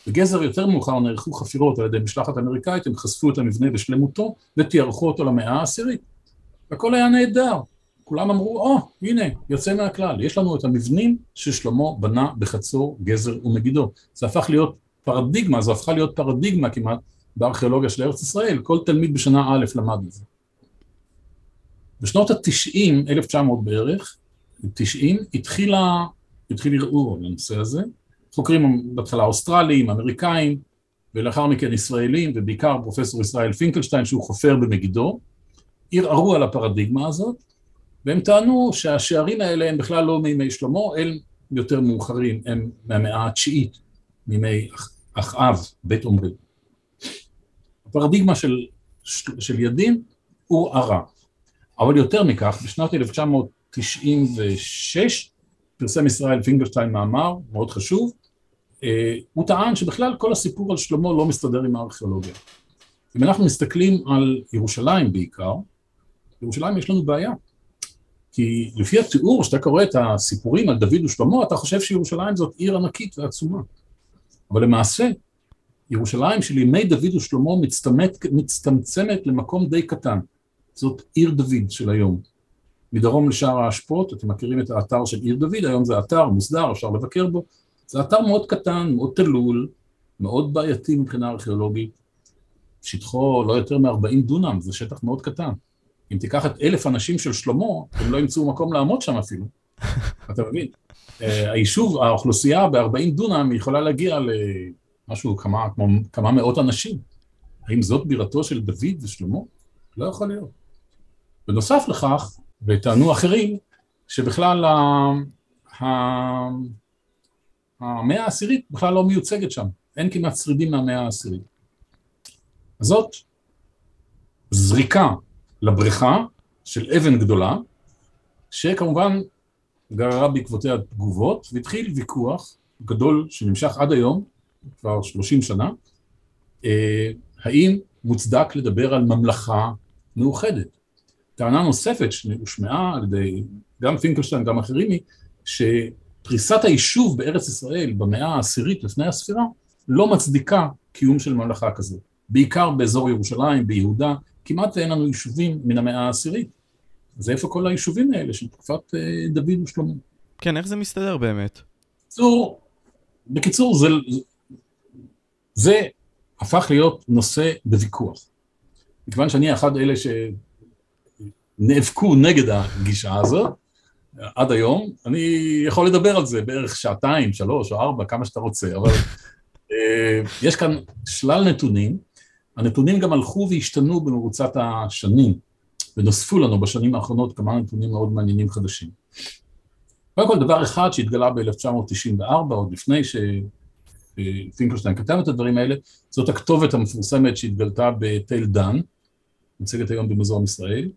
בגזר יותר מאוחר נערכו חפירות על ידי משלחת אמריקאית, הם חשפו את המבנה בשלמותו ותיארכו אותו למאה העשירית. הכל היה נהדר. כולם אמרו, או, oh, הנה, יוצא מהכלל, יש לנו את המבנים ששלמה בנה בחצור, גזר ומגידו. זה הפך להיות פרדיגמה, זו הפכה להיות פרדיגמה כמעט בארכיאולוגיה של ארץ ישראל, כל תלמיד בשנה א' למד את זה. בשנות ה-90, 1900 בערך, 90, התחילה, התחיל ערעור לנושא הזה. חוקרים בהתחלה אוסטרליים, אמריקאים, ולאחר מכן ישראלים, ובעיקר פרופסור ישראל פינקלשטיין, שהוא חופר במגידו, ערערו על הפרדיגמה הזאת, והם טענו שהשערים האלה הם בכלל לא מימי שלמה, הם יותר מאוחרים, הם מהמאה התשיעית, מימי אחאב, בית עומרי. הפרדיגמה של, של ידין ערערה. אבל יותר מכך, בשנת 1996 פרסם ישראל פינגלשטיין מאמר מאוד חשוב, אה, הוא טען שבכלל כל הסיפור על שלמה לא מסתדר עם הארכיאולוגיה. אם אנחנו מסתכלים על ירושלים בעיקר, בירושלים יש לנו בעיה. כי לפי התיאור, שאתה קורא את הסיפורים על דוד ושלמה, אתה חושב שירושלים זאת עיר ענקית ועצומה. אבל למעשה, ירושלים של ימי דוד ושלמה מצטמצמת למקום די קטן. זאת עיר דוד של היום. מדרום לשער האשפות, אתם מכירים את האתר של עיר דוד, היום זה אתר מוסדר, אפשר לבקר בו. זה אתר מאוד קטן, מאוד תלול, מאוד בעייתי מבחינה ארכיאולוגית. שטחו לא יותר מ-40 דונם, זה שטח מאוד קטן. אם תיקח את אלף אנשים של שלמה, הם לא ימצאו מקום לעמוד שם אפילו. *laughs* אתה מבין? אה, היישוב, האוכלוסייה ב-40 דונם יכולה להגיע למשהו, כמה, כמו כמה מאות אנשים. האם זאת בירתו של דוד ושלמה? לא יכול להיות. בנוסף לכך, וטענו אחרים, שבכלל המאה העשירית בכלל לא מיוצגת שם, אין כמעט שרידים מהמאה העשירית. אז זאת זריקה לבריכה של אבן גדולה, שכמובן גררה בעקבותיה תגובות, והתחיל ויכוח גדול שנמשך עד היום, כבר 30 שנה, אה, האם מוצדק לדבר על ממלכה מאוחדת. טענה נוספת שהושמעה על ידי גם פינקלשטיין, גם אחרים, היא שפריסת היישוב בארץ ישראל במאה העשירית לפני הספירה לא מצדיקה קיום של ממלכה כזאת, בעיקר באזור ירושלים, ביהודה, כמעט ואין לנו יישובים מן המאה העשירית. אז איפה כל היישובים האלה של תקופת אה, דוד ושלמה? כן, איך זה מסתדר באמת? בקיצור, בקיצור, זה, זה הפך להיות נושא בוויכוח. מכיוון שאני אחד אלה שנאבקו נגד הגישה הזאת, עד היום, אני יכול לדבר על זה בערך שעתיים, שלוש או ארבע, כמה שאתה רוצה, אבל אה, יש כאן שלל נתונים, הנתונים גם הלכו והשתנו במרוצת השנים, ונוספו לנו בשנים האחרונות כמה נתונים מאוד מעניינים חדשים. קודם כל, דבר אחד שהתגלה ב-1994, עוד לפני שפינקלשטיין כתב את הדברים האלה, זאת הכתובת המפורסמת שהתגלתה בתל דן, מוצגת היום במוזיאון ישראל.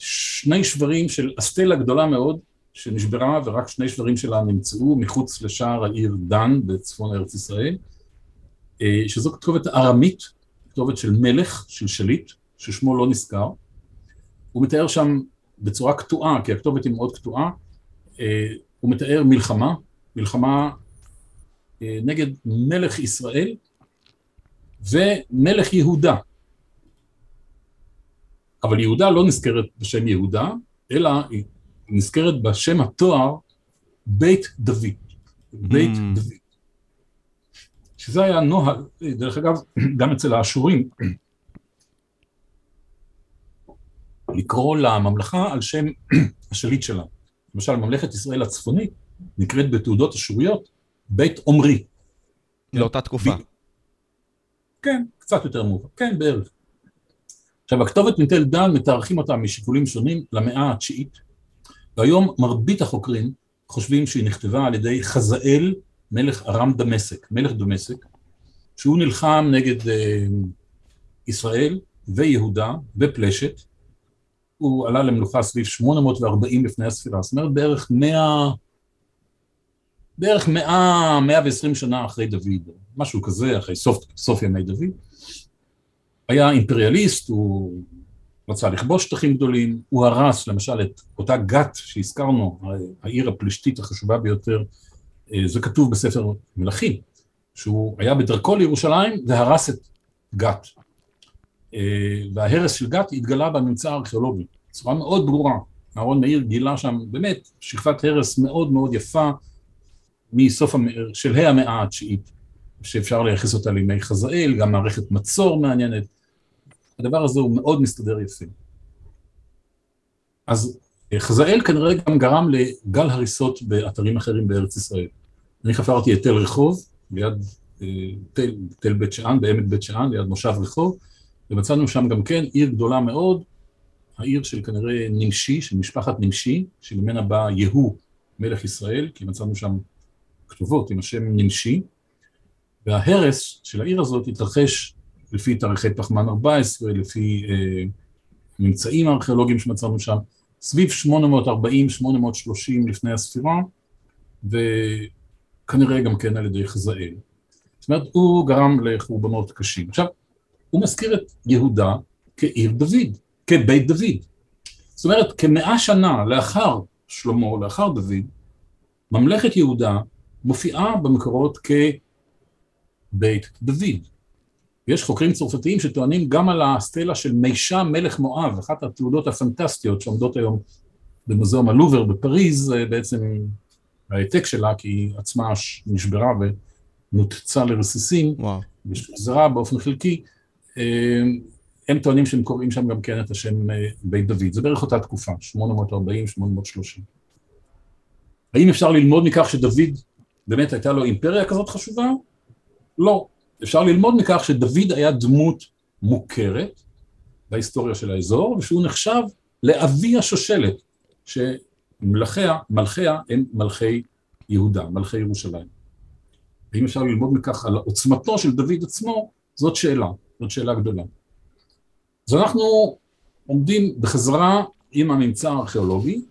שני שברים של אסטלה גדולה מאוד, שנשברה ורק שני שברים שלה נמצאו מחוץ לשער העיר דן בצפון ארץ ישראל, אה, שזו כתובת ארמית, כתובת של מלך, של שליט, ששמו לא נזכר. הוא מתאר שם בצורה קטועה, כי הכתובת היא מאוד קטועה, אה, הוא מתאר מלחמה, מלחמה אה, נגד מלך ישראל ומלך יהודה. אבל יהודה לא נזכרת בשם יהודה, אלא היא נזכרת בשם התואר בית דוד. בית mm. דוד. שזה היה נוהל, דרך אגב, גם אצל האשורים, לקרוא לממלכה על שם השליט שלה. למשל, ממלכת ישראל הצפונית נקראת בתעודות אשוריות בית עומרי. לאותה תקופה. כן, קצת יותר מאוחר, כן, בערך. עכשיו, הכתובת מתל דן מתארכים אותה משיקולים שונים למאה התשיעית, והיום מרבית החוקרים חושבים שהיא נכתבה על ידי חזאל מלך ארם דמשק, מלך דמשק, שהוא נלחם נגד אה, ישראל ויהודה ופלשת, הוא עלה למלוכה סביב 840 לפני הספירה, זאת אומרת בערך 100, בערך 100, 120 שנה אחרי דוד, משהו כזה, אחרי סוף, סוף ימי דוד. היה אימפריאליסט, הוא רצה לכבוש שטחים גדולים, הוא הרס למשל את אותה גת שהזכרנו, העיר הפלישתית החשובה ביותר, אה, זה כתוב בספר מלכים, שהוא היה בדרכו לירושלים והרס את גת. אה, וההרס של גת התגלה בממצא הארכיאולוגי, בצורה מאוד ברורה. אהרון מאיר גילה שם באמת שכבת הרס מאוד מאוד יפה מסוף שלהי המאה התשיעית, שאפשר לייחס אותה לימי חזאל, גם מערכת מצור מעניינת. הדבר הזה הוא מאוד מסתדר יפה. אז חזאל כנראה גם גרם לגל הריסות באתרים אחרים בארץ ישראל. אני חפרתי את תל רחוב, ליד אה, תל, תל בית שאן, בעמק בית שאן, ליד מושב רחוב, ומצאנו שם גם כן עיר גדולה מאוד, העיר של כנראה נמשי, של משפחת נמשי, שממנה בא יהוא מלך ישראל, כי מצאנו שם כתובות עם השם נמשי, וההרס של העיר הזאת התרחש לפי תאריכי פחמן 14, לפי אה, ממצאים הארכיאולוגיים שמצאנו שם, סביב 840-830 לפני הספירה, וכנראה גם כן על ידי חזאל. זאת אומרת, הוא גרם לחורבנות קשים. עכשיו, הוא מזכיר את יהודה כעיר דוד, כבית דוד. זאת אומרת, כמאה שנה לאחר שלמה, לאחר דוד, ממלכת יהודה מופיעה במקורות כבית דוד. יש חוקרים צרפתיים שטוענים גם על הסטלה של מישה מלך מואב, אחת התעודות הפנטסטיות שעומדות היום במוזיאום הלובר בפריז, בעצם ההעתק שלה, כי היא עצמה נשברה ונותצה לרסיסים, ושוחזרה באופן חלקי, אה, הם טוענים שהם קוראים שם גם כן את השם אה, בית דוד, זה בערך אותה תקופה, 840-830. האם אפשר ללמוד מכך שדוד באמת הייתה לו אימפריה כזאת חשובה? לא. אפשר ללמוד מכך שדוד היה דמות מוכרת בהיסטוריה של האזור, ושהוא נחשב לאבי השושלת, שמלכיה, מלכיה הם מלכי יהודה, מלכי ירושלים. האם אפשר ללמוד מכך על עוצמתו של דוד עצמו? זאת שאלה, זאת שאלה גדולה. אז אנחנו עומדים בחזרה עם הממצא הארכיאולוגי,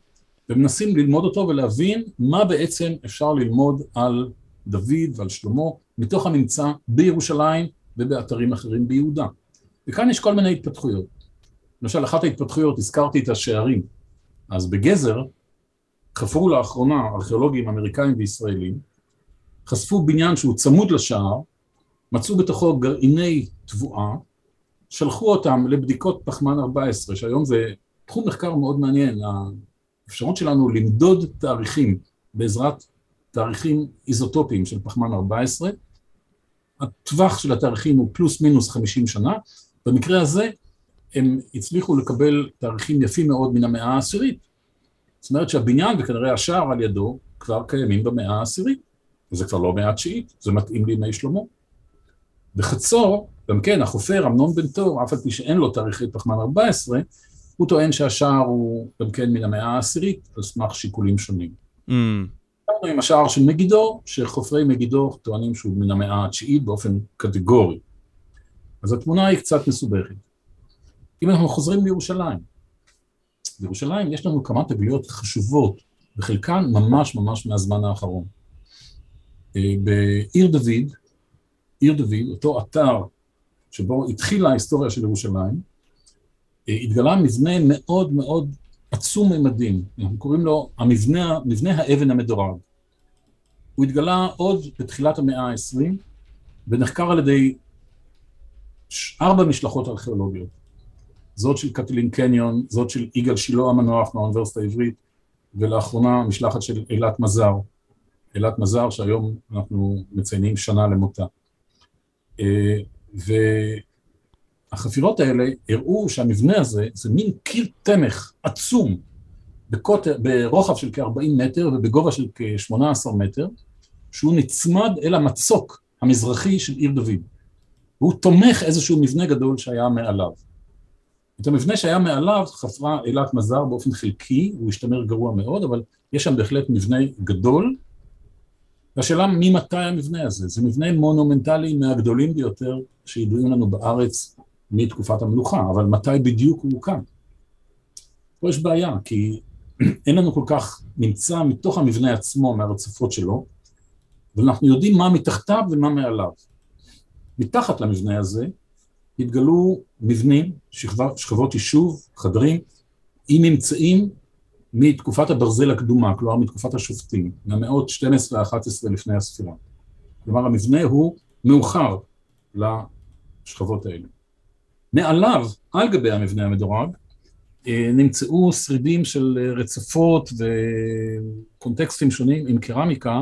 ומנסים ללמוד אותו ולהבין מה בעצם אפשר ללמוד על דוד ועל שלמה מתוך הממצא בירושלים ובאתרים אחרים ביהודה. וכאן יש כל מיני התפתחויות. למשל, אחת ההתפתחויות, הזכרתי את השערים. אז בגזר חפרו לאחרונה ארכיאולוגים אמריקאים וישראלים, חשפו בניין שהוא צמוד לשער, מצאו בתוכו גרעיני תבואה, שלחו אותם לבדיקות פחמן 14, שהיום זה תחום מחקר מאוד מעניין, האפשרות שלנו למדוד תאריכים בעזרת תאריכים איזוטופיים של פחמן 14, הטווח של התאריכים הוא פלוס מינוס 50 שנה, במקרה הזה הם הצליחו לקבל תאריכים יפים מאוד מן המאה העשירית. זאת אומרת שהבניין וכנראה השער על ידו כבר קיימים במאה העשירית, וזה כבר לא מאה התשיעית, זה מתאים לימי שלמה. בחצור, גם כן, החופר אמנון בן תור, אף על פי שאין לו תאריכי פחמן 14, הוא טוען שהשער הוא גם כן מן המאה העשירית, על סמך שיקולים שונים. Mm. עם השער של מגידו, שחופרי מגידו טוענים שהוא מן המאה התשיעית באופן קטגורי. אז התמונה היא קצת מסובכת. אם אנחנו חוזרים לירושלים, בירושלים יש לנו כמה תגליות חשובות, וחלקן ממש ממש מהזמן האחרון. אה, בעיר דוד, עיר דוד, אותו אתר שבו התחילה ההיסטוריה של ירושלים, אה, התגלה מבנה מאוד מאוד עצום ממדים, אנחנו קוראים לו המבנה, מבנה האבן המדורג. הוא התגלה עוד בתחילת המאה ה-20 ונחקר על ידי ארבע משלחות ארכיאולוגיות. זאת של קטלין קניון, זאת של יגאל שילה המנוח מהאוניברסיטה העברית, ולאחרונה משלחת של אילת מזר. אילת מזר שהיום אנחנו מציינים שנה למותה. אה, והחפירות האלה הראו שהמבנה הזה זה מין קיר תמך עצום בקוטר, ברוחב של כ-40 מטר ובגובה של כ-18 מטר, שהוא נצמד אל המצוק המזרחי של עיר דוד. והוא תומך איזשהו מבנה גדול שהיה מעליו. את המבנה שהיה מעליו חפרה אילת מזר באופן חלקי, הוא השתמר גרוע מאוד, אבל יש שם בהחלט מבנה גדול. והשאלה ממתי המבנה הזה? זה מבנה מונומנטלי מהגדולים ביותר שידועים לנו בארץ מתקופת המלוכה, אבל מתי בדיוק הוא הוקם? פה יש בעיה, כי *clears throat* אין לנו כל כך, נמצא מתוך המבנה עצמו, מהרצפות שלו, ואנחנו יודעים מה מתחתיו ומה מעליו. מתחת למבנה הזה התגלו מבנים, שכבה, שכבות יישוב, חדרים, עם ממצאים מתקופת הברזל הקדומה, כלומר מתקופת השופטים, מהמאות 12-11 לפני הספירה. כלומר המבנה הוא מאוחר לשכבות האלה. מעליו, על גבי המבנה המדורג, אה, נמצאו שרידים של רצפות וקונטקסטים שונים עם קרמיקה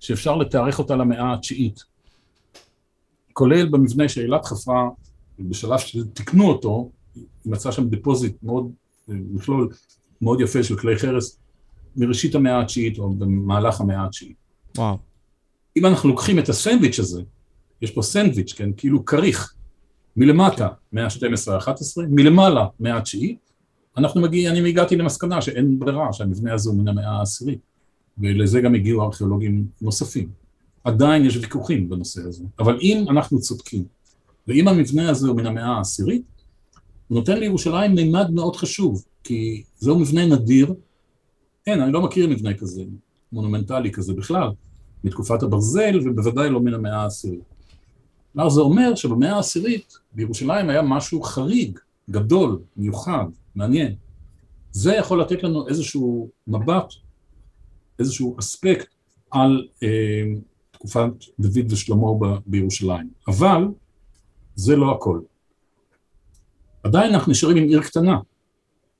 שאפשר לתארך אותה למאה התשיעית. כולל במבנה שאילת חפרה, בשלב שתיקנו אותו, מצאה שם deposit מאוד, מכלול מאוד יפה של כלי חרס מראשית המאה התשיעית או במהלך המאה התשיעית. וואו. אם אנחנו לוקחים את הסנדוויץ' הזה, יש פה סנדוויץ', כן, כאילו כריך, מלמטה מאה ה-12-11, מלמעלה מאה התשיעית, אנחנו מגיעים, אני הגעתי למסקנה שאין ברירה, שהמבנה הזה הוא מן המאה העשירית, ולזה גם הגיעו ארכיאולוגים נוספים. עדיין יש ויכוחים בנושא הזה, אבל אם אנחנו צודקים, ואם המבנה הזה הוא מן המאה העשירית, הוא נותן לירושלים מימד מאוד חשוב, כי זהו מבנה נדיר, אין, אני לא מכיר מבנה כזה, מונומנטלי כזה בכלל, מתקופת הברזל, ובוודאי לא מן המאה העשירית. כלומר, זה אומר שבמאה העשירית בירושלים היה משהו חריג, גדול, מיוחד, מעניין. זה יכול לתת לנו איזשהו מבט, איזשהו אספקט על אה, תקופת דוד ושלמה ב- בירושלים. אבל זה לא הכל. עדיין אנחנו נשארים עם עיר קטנה,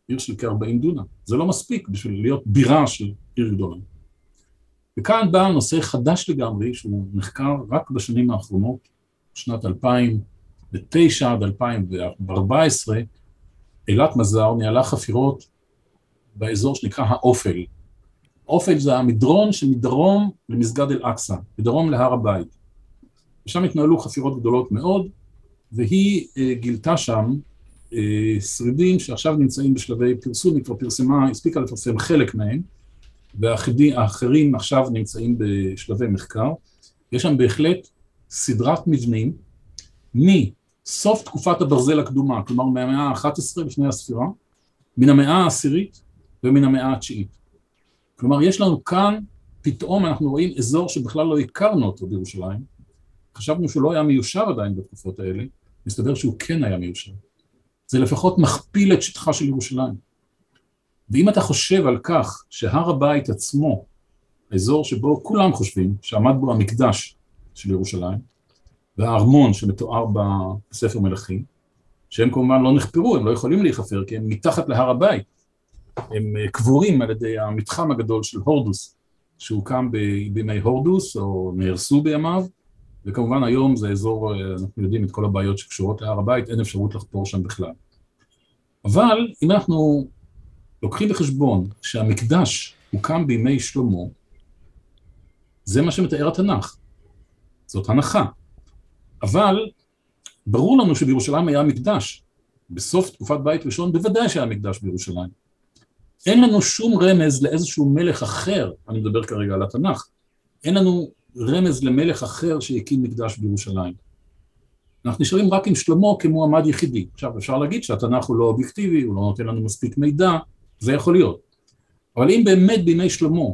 עיר של כ-40 דונם. זה לא מספיק בשביל להיות בירה של עיר גדולה. וכאן בא נושא חדש לגמרי, שהוא נחקר רק בשנים האחרונות, שנת 2009 עד 2014, אילת מזר ניהלה חפירות באזור שנקרא האופל. אופל זה המדרון שמדרום למסגד אל-אקצא, מדרום להר הבית. ושם התנהלו חפירות גדולות מאוד, והיא אה, גילתה שם אה, שרידים שעכשיו נמצאים בשלבי פרסום, היא כבר פרסמה, הספיקה לפרסם חלק מהם, והאחרים עכשיו נמצאים בשלבי מחקר. יש שם בהחלט סדרת מבנים מסוף תקופת הברזל הקדומה, כלומר מהמאה ה-11 לפני הספירה, מן המאה העשירית ומן המאה התשיעית. כלומר, יש לנו כאן, פתאום אנחנו רואים אזור שבכלל לא הכרנו אותו בירושלים. חשבנו שהוא לא היה מיושב עדיין בתקופות האלה, מסתבר שהוא כן היה מיושב. זה לפחות מכפיל את שטחה של ירושלים. ואם אתה חושב על כך שהר הבית עצמו, האזור שבו כולם חושבים שעמד בו המקדש של ירושלים, והארמון שמתואר בספר מלכים, שהם כמובן לא נחפרו, הם לא יכולים להיחפר כי הם מתחת להר הבית. הם אה, קבורים על ידי המתחם הגדול של הורדוס, שהוקם בימי הורדוס או נהרסו בימיו, וכמובן היום זה אזור, אה, אנחנו יודעים את כל הבעיות שקשורות להר הבית, אין אפשרות לחפור שם בכלל. אבל אם אנחנו לוקחים בחשבון שהמקדש הוקם בימי שלמה, זה מה שמתאר התנ"ך. זאת הנחה. אבל ברור לנו שבירושלים היה מקדש. בסוף תקופת בית ראשון בוודאי שהיה מקדש בירושלים. אין לנו שום רמז לאיזשהו מלך אחר, אני מדבר כרגע על התנ"ך, אין לנו רמז למלך אחר שהקים מקדש בירושלים. אנחנו נשארים רק עם שלמה כמועמד יחידי. עכשיו, אפשר להגיד שהתנ"ך הוא לא אובייקטיבי, הוא לא נותן לנו מספיק מידע, זה יכול להיות. אבל אם באמת בימי שלמה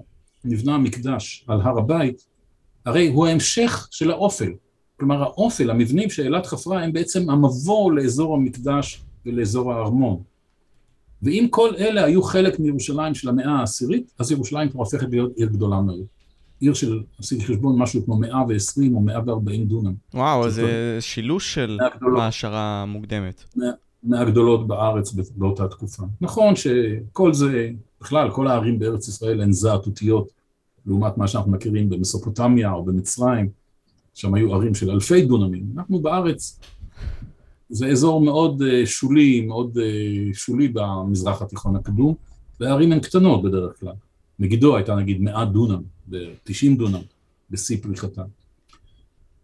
נבנה המקדש על הר הבית, הרי הוא ההמשך של האופל. כלומר, האופל, המבנים שאילת חפרה, הם בעצם המבוא לאזור המקדש ולאזור הארמון. ואם כל אלה היו חלק מירושלים של המאה העשירית, אז ירושלים כבר הופכת להיות עיר גדולה מאוד. עיר של, עשיתי חשבון, משהו כמו 120 או 140 דונם. וואו, זה שילוש של העשרה מוקדמת. מהגדולות בארץ באותה תקופה. נכון שכל זה, בכלל, כל הערים בארץ ישראל הן זעתותיות, לעומת מה שאנחנו מכירים במסופוטמיה או במצרים, שם היו ערים של אלפי דונמים. אנחנו בארץ, זה אזור מאוד אה, שולי, מאוד אה, שולי במזרח התיכון הקדום, והערים הן קטנות בדרך כלל. מגידו הייתה נגיד 100 דונם, ב-90 דונם, בשיא פריחתה.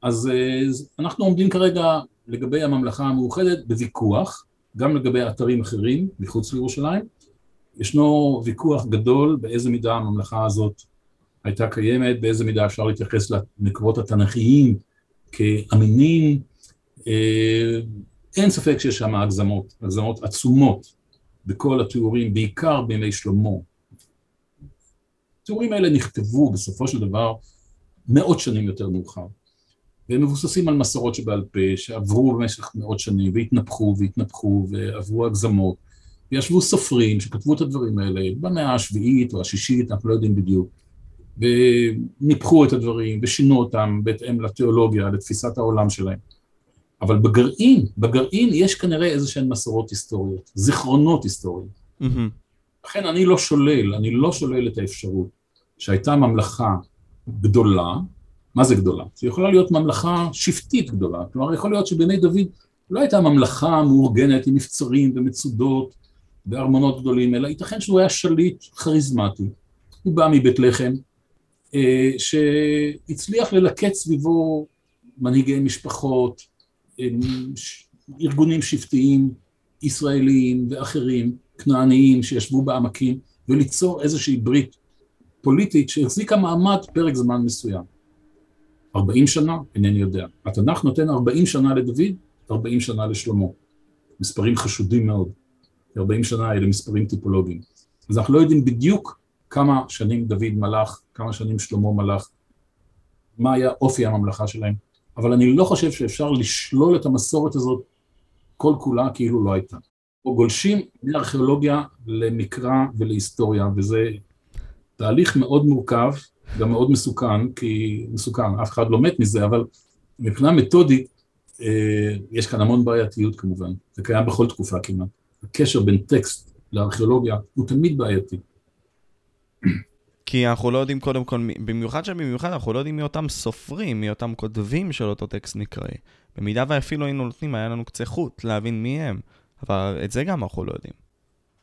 אז אה, אנחנו עומדים כרגע לגבי הממלכה המאוחדת בוויכוח, גם לגבי אתרים אחרים מחוץ לירושלים. ישנו ויכוח גדול באיזה מידה הממלכה הזאת הייתה קיימת, באיזה מידה אפשר להתייחס למקורות התנ"כיים כאמינים. אה, אין ספק שיש שם הגזמות, הגזמות עצומות בכל התיאורים, בעיקר בימי שלמה. התיאורים האלה נכתבו בסופו של דבר מאות שנים יותר מאוחר, והם מבוססים על מסורות שבעל פה, שעברו במשך מאות שנים, והתנפחו והתנפחו, ועברו הגזמות, וישבו סופרים שכתבו את הדברים האלה במאה השביעית או השישית, אנחנו לא יודעים בדיוק, וניפחו את הדברים ושינו אותם בהתאם לתיאולוגיה, לתפיסת העולם שלהם. אבל בגרעין, בגרעין יש כנראה איזה שהן מסורות היסטוריות, זיכרונות היסטוריים. לכן אני לא שולל, אני לא שולל את האפשרות שהייתה ממלכה גדולה, מה זה גדולה? זה יכולה להיות ממלכה שבטית גדולה, כלומר יכול להיות שבימי דוד לא הייתה ממלכה מאורגנת עם מבצרים ומצודות בארמונות גדולים, אלא ייתכן שהוא היה שליט כריזמטי. הוא בא מבית לחם, שהצליח ללקט סביבו מנהיגי משפחות, ארגונים שבטיים ישראליים ואחרים, כנעניים שישבו בעמקים, וליצור איזושהי ברית פוליטית שהחזיקה מעמד פרק זמן מסוים. 40 שנה? אינני יודע. התנ"ך נותן 40 שנה לדוד, 40 שנה לשלמה. מספרים חשודים מאוד. 40 שנה אלה מספרים טיפולוגיים. אז אנחנו לא יודעים בדיוק כמה שנים דוד מלך, כמה שנים שלמה מלך, מה היה אופי הממלכה שלהם, אבל אני לא חושב שאפשר לשלול את המסורת הזאת כל כולה כאילו לא הייתה. או גולשים מארכיאולוגיה למקרא ולהיסטוריה, וזה תהליך מאוד מורכב, גם מאוד מסוכן, כי מסוכן, אף אחד לא מת מזה, אבל מבחינה מתודית, אה, יש כאן המון בעייתיות כמובן, זה קיים בכל תקופה כמעט. הקשר בין טקסט לארכיאולוגיה הוא תמיד בעייתי. כי אנחנו לא יודעים קודם כל, במיוחד שבמיוחד אנחנו לא יודעים מי אותם סופרים, מי אותם כותבים של אותו טקסט נקראי. במידה ואפילו היינו נותנים, היה לנו קצה חוט להבין מי הם, אבל את זה גם אנחנו לא יודעים.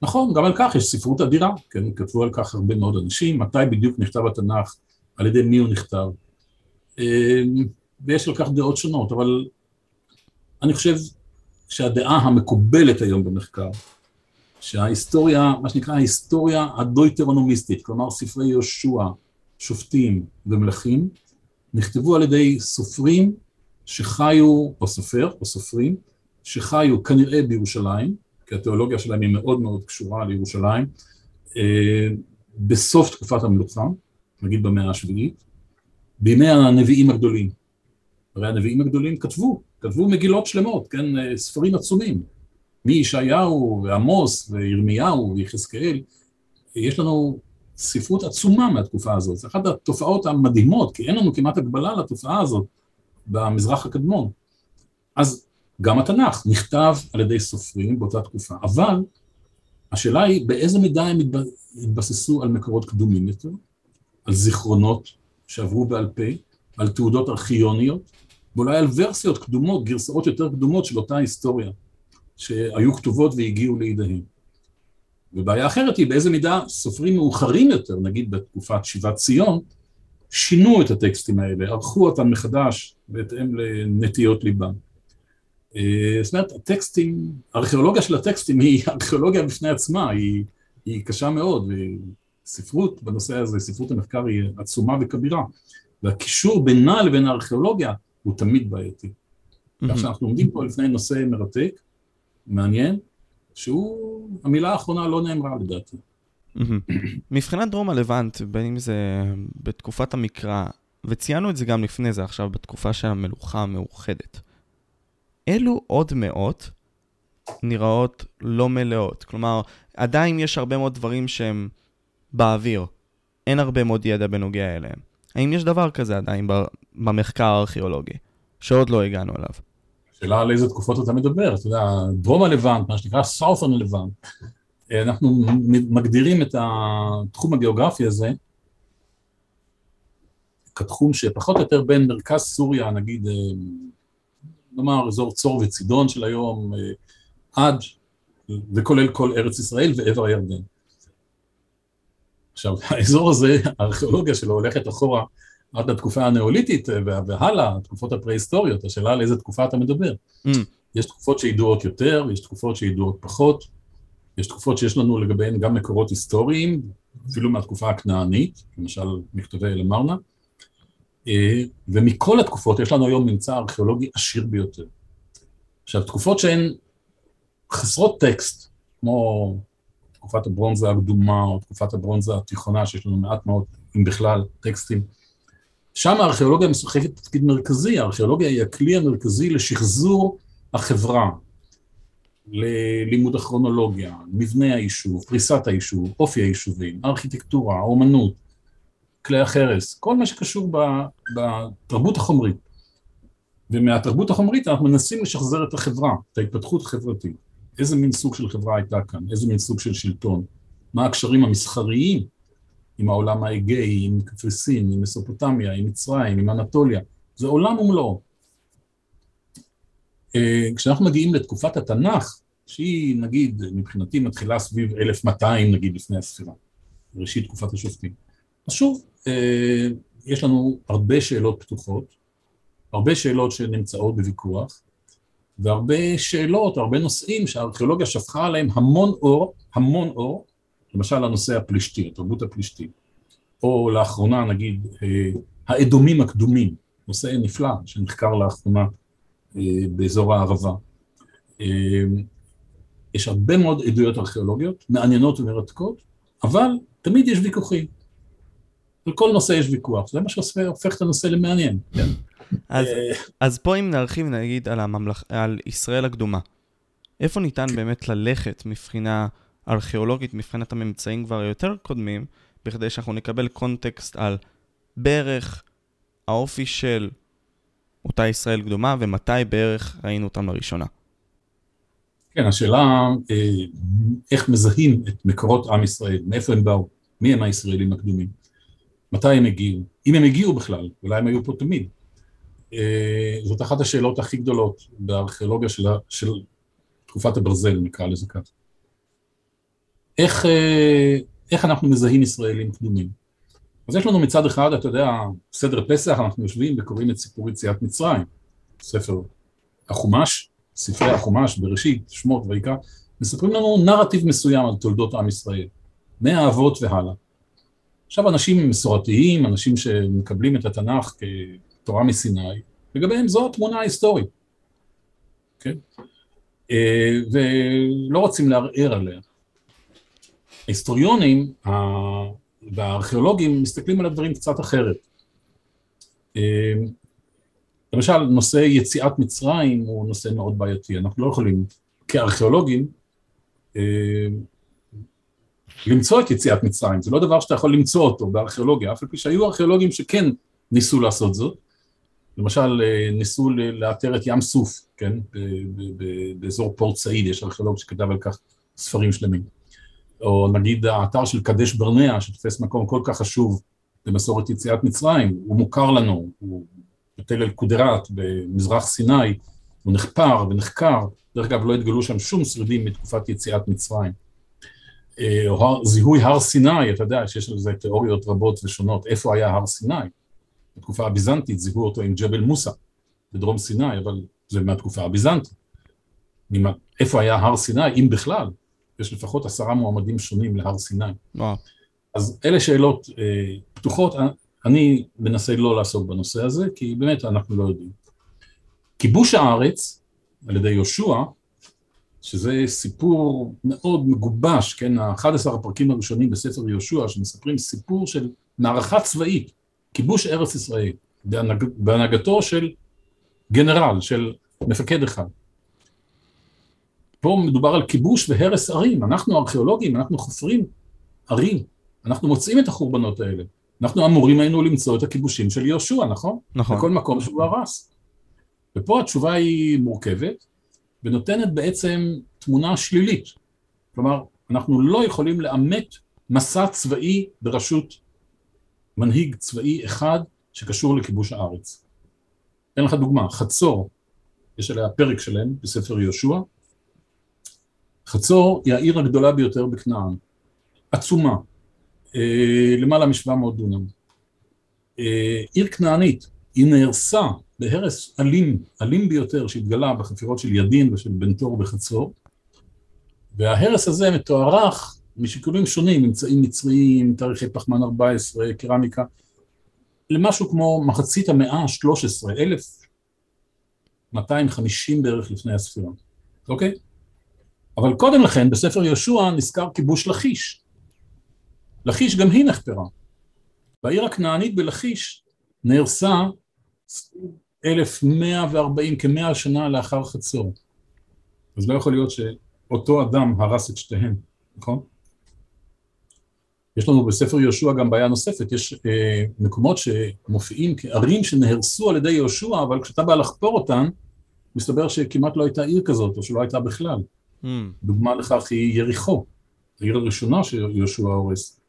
נכון, גם על כך יש ספרות אדירה, כן, כתבו על כך הרבה מאוד אנשים, מתי בדיוק נכתב התנ"ך, על ידי מי הוא נכתב, אמ, ויש על כך דעות שונות, אבל אני חושב שהדעה המקובלת היום במחקר, שההיסטוריה, מה שנקרא ההיסטוריה הדויטרונומיסטית, כלומר ספרי יהושע, שופטים ומלכים, נכתבו על ידי סופרים שחיו, או סופר, או סופרים, שחיו כנראה בירושלים, כי התיאולוגיה שלהם היא מאוד מאוד קשורה לירושלים, אה, בסוף תקופת המלוכה, נגיד במאה השביעית, בימי הנביאים הגדולים. הרי הנביאים הגדולים כתבו, כתבו מגילות שלמות, כן, אה, ספרים עצומים, מישעיהו ועמוס וירמיהו ויחזקאל, יש לנו ספרות עצומה מהתקופה הזאת, זו אחת התופעות המדהימות, כי אין לנו כמעט הגבלה לתופעה הזאת במזרח הקדמון. אז גם התנ"ך נכתב על ידי סופרים באותה תקופה, אבל השאלה היא באיזה מידה הם התבססו על מקורות קדומים יותר, על זיכרונות שעברו בעל פה, על תעודות ארכיוניות, ואולי על ורסיות קדומות, גרסאות יותר קדומות של אותה היסטוריה, שהיו כתובות והגיעו לידיהם. ובעיה אחרת היא באיזה מידה סופרים מאוחרים יותר, נגיד בתקופת שיבת ציון, שינו את הטקסטים האלה, ערכו אותם מחדש בהתאם לנטיות ליבם. אה, זאת אומרת, הטקסטים, הארכיאולוגיה של הטקסטים היא *laughs* ארכיאולוגיה בפני עצמה, היא, היא קשה מאוד, וספרות בנושא הזה, ספרות המחקר היא עצומה וכבירה, והקישור בינה לבין הארכיאולוגיה הוא תמיד בעייתי. כך שאנחנו עומדים פה לפני נושא מרתק, מעניין, שהוא, המילה האחרונה לא נאמרה לדעתי. מבחינת דרום הלבנט, בין אם זה בתקופת המקרא, וציינו את זה גם לפני זה עכשיו, בתקופה של המלוכה המאוחדת. אלו עוד מאות נראות לא מלאות. כלומר, עדיין יש הרבה מאוד דברים שהם באוויר. אין הרבה מאוד ידע בנוגע אליהם. האם יש דבר כזה עדיין במחקר הארכיאולוגי, שעוד לא הגענו אליו? השאלה על איזה תקופות אתה מדבר, אתה יודע, דרום הלבנט, מה שנקרא סאות'רן לבנט, אנחנו מגדירים את התחום הגיאוגרפי הזה כתחום שפחות או יותר בין מרכז סוריה, נגיד, אה, נאמר אזור צור וצידון של היום, אה, עד, וכולל כל ארץ ישראל ועבר הירדן. עכשיו, *laughs* האזור הזה, הארכיאולוגיה שלו הולכת אחורה עד לתקופה הנאוליתית והלאה, התקופות הפרה-היסטוריות, השאלה על איזה תקופה אתה מדבר. Mm. יש תקופות שידועות יותר, יש תקופות שידועות פחות, יש תקופות שיש לנו לגביהן גם מקורות היסטוריים, אפילו מהתקופה הכנענית, למשל מכתבי אל-מרנה, אה, ומכל התקופות יש לנו היום ממצא ארכיאולוגי עשיר ביותר. עכשיו, תקופות שהן חסרות טקסט, כמו תקופת הברונזה הקדומה או תקופת הברונזה התיכונה, שיש לנו מעט מאוד, אם בכלל, טקסטים. שם הארכיאולוגיה משחקת תפקיד מרכזי, הארכיאולוגיה היא הכלי המרכזי לשחזור החברה, ללימוד הכרונולוגיה, מבנה היישוב, פריסת היישוב, אופי היישובים, ארכיטקטורה, אומנות, כלי החרס, כל מה שקשור בתרבות החומרית. ומהתרבות החומרית אנחנו מנסים לשחזר את החברה, את ההתפתחות החברתית. איזה מין סוג של חברה הייתה כאן, איזה מין סוג של שלטון, מה הקשרים המסחריים עם העולם האגאי, עם קפריסין, עם מסופוטמיה, עם מצרים, עם אנטוליה, זה עולם ומלואו. אה, כשאנחנו מגיעים לתקופת התנ"ך, שהיא נגיד מבחינתי מתחילה סביב 1200 נגיד לפני הספירה, ראשית תקופת השופטים, אז שוב, אה, יש לנו הרבה שאלות פתוחות, הרבה שאלות שנמצאות בוויכוח, והרבה שאלות, הרבה נושאים שהארכיאולוגיה שפכה עליהם המון אור, המון אור, למשל הנושא הפלישתי, התרבות הפלישתית, או לאחרונה נגיד אה, האדומים הקדומים, נושא נפלא שנחקר לאחרונה אה, באזור הערבה. אה, יש הרבה מאוד עדויות ארכיאולוגיות, מעניינות ומרתקות, אבל תמיד יש ויכוחים. על כל נושא יש ויכוח, זה מה שהופך את הנושא למעניין. כן. אז, אז פה אם נרחיב נגיד על, הממלכ... על ישראל הקדומה, איפה ניתן באמת ללכת מבחינה ארכיאולוגית, מבחינת הממצאים כבר היותר קודמים, בכדי שאנחנו נקבל קונטקסט על בערך האופי של אותה ישראל קדומה, ומתי בערך ראינו אותם לראשונה. כן, השאלה אה, איך מזהים את מקורות עם ישראל, מאיפה הם באו, מי הם הישראלים הקדומים, מתי הם הגיעו, אם הם הגיעו בכלל, אולי הם היו פה תמיד. אה, זאת אחת השאלות הכי גדולות בארכיאולוגיה של, של תקופת הברזל, נקרא לזה כך. איך, אה, איך אנחנו מזהים ישראלים קדומים? אז יש לנו מצד אחד, אתה יודע, סדר פסח, אנחנו יושבים וקוראים את סיפור יציאת מצרים, ספר החומש, ספרי החומש, בראשית, שמות ויקרא, מספרים לנו נרטיב מסוים על תולדות עם ישראל, מהאבות והלאה. עכשיו אנשים מסורתיים, אנשים שמקבלים את התנ"ך כתורה מסיני, לגביהם זו התמונה ההיסטורית, כן? אה, ולא רוצים לערער עליה. ההיסטוריונים והארכיאולוגים מסתכלים על הדברים קצת אחרת. אה, למשל, נושא יציאת מצרים הוא נושא מאוד בעייתי, אנחנו לא יכולים כארכיאולוגים אה, למצוא את יציאת מצרים, זה לא דבר שאתה יכול למצוא אותו בארכיאולוגיה, אף על פי שהיו ארכיאולוגים שכן ניסו לעשות זאת, למשל אה, ניסו לאתר את ים סוף, כן, באזור פורט סעיד, יש ארכיאולוג שכתב על כך ספרים שלמים. או נגיד האתר של קדש ברנע, שתופס מקום כל כך חשוב במסורת יציאת מצרים, הוא מוכר לנו, הוא בתל אל-קודרת במזרח סיני, הוא נחפר ונחקר, דרך אגב לא התגלו שם שום שרידים מתקופת יציאת מצרים. אה, או זיהוי הר סיני, אתה יודע שיש על זה תיאוריות רבות ושונות, איפה היה הר סיני? בתקופה הביזנטית זיהו אותו עם ג'בל מוסא בדרום סיני, אבל זה מהתקופה הביזנטית. איפה היה הר סיני, אם בכלל? יש לפחות עשרה מועמדים שונים להר סיני. וואו. אז אלה שאלות אה, פתוחות, אני מנסה לא לעסוק בנושא הזה, כי באמת אנחנו לא יודעים. כיבוש הארץ על ידי יהושע, שזה סיפור מאוד מגובש, כן, ה-11 הפרקים הראשונים בספר יהושע, שמספרים סיפור של מערכה צבאית, כיבוש ארץ ישראל, בהנהג, בהנהגתו של גנרל, של מפקד אחד. פה מדובר על כיבוש והרס ערים, אנחנו ארכיאולוגים, אנחנו חופרים ערים, אנחנו מוצאים את החורבנות האלה. אנחנו אמורים היינו למצוא את הכיבושים של יהושע, נכון? נכון. בכל מקום שהוא הרס. ופה התשובה היא מורכבת, ונותנת בעצם תמונה שלילית. כלומר, אנחנו לא יכולים לאמת מסע צבאי בראשות מנהיג צבאי אחד שקשור לכיבוש הארץ. אתן לך דוגמה, חצור, יש עליה פרק שלם בספר יהושע, חצור היא העיר הגדולה ביותר בכנען, עצומה, אה, למעלה מ-700 דונם. אה, עיר כנענית, היא נהרסה בהרס אלים, אלים ביותר שהתגלה בחפירות של ידין ושל בן תור בחצור, וההרס הזה מתוארך משיקולים שונים, ממצאים מצריים, תאריכי פחמן 14, קרמיקה, למשהו כמו מחצית המאה ה-13, 1250 בערך לפני הספירה, אוקיי? אבל קודם לכן, בספר יהושע נזכר כיבוש לכיש. לכיש גם היא נחפרה. והעיר הכנענית בלכיש נהרסה 1140, כמאה שנה לאחר חצור. אז לא יכול להיות שאותו אדם הרס את שתיהן, נכון? יש לנו בספר יהושע גם בעיה נוספת, יש אה, מקומות שמופיעים כערים שנהרסו על ידי יהושע, אבל כשאתה בא לחפור אותן, מסתבר שכמעט לא הייתה עיר כזאת, או שלא הייתה בכלל. Mm. דוגמה לכך היא יריחו, העיר הראשונה שיהושע הורס.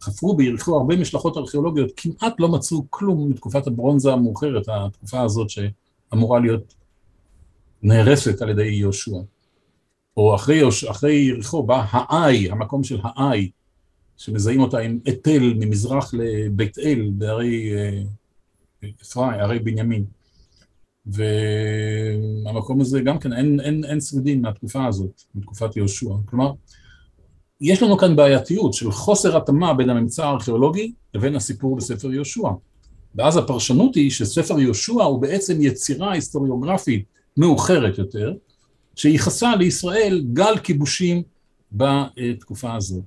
חפרו ביריחו הרבה משלחות ארכיאולוגיות, כמעט לא מצאו כלום מתקופת הברונזה המאוחרת, התקופה הזאת שאמורה להיות נהרסת על ידי יהושע. או אחרי, אחרי יריחו בא האי, המקום של האי, שמזהים אותה עם אתל ממזרח לבית אל בערי אה, אפרים, ערי בנימין. והמקום הזה גם כן, אין, אין, אין שרידים מהתקופה הזאת, מתקופת יהושע. כלומר, יש לנו כאן בעייתיות של חוסר התאמה בין הממצא הארכיאולוגי לבין הסיפור בספר יהושע. ואז הפרשנות היא שספר יהושע הוא בעצם יצירה היסטוריוגרפית מאוחרת יותר, שייחסה לישראל גל כיבושים בתקופה הזאת.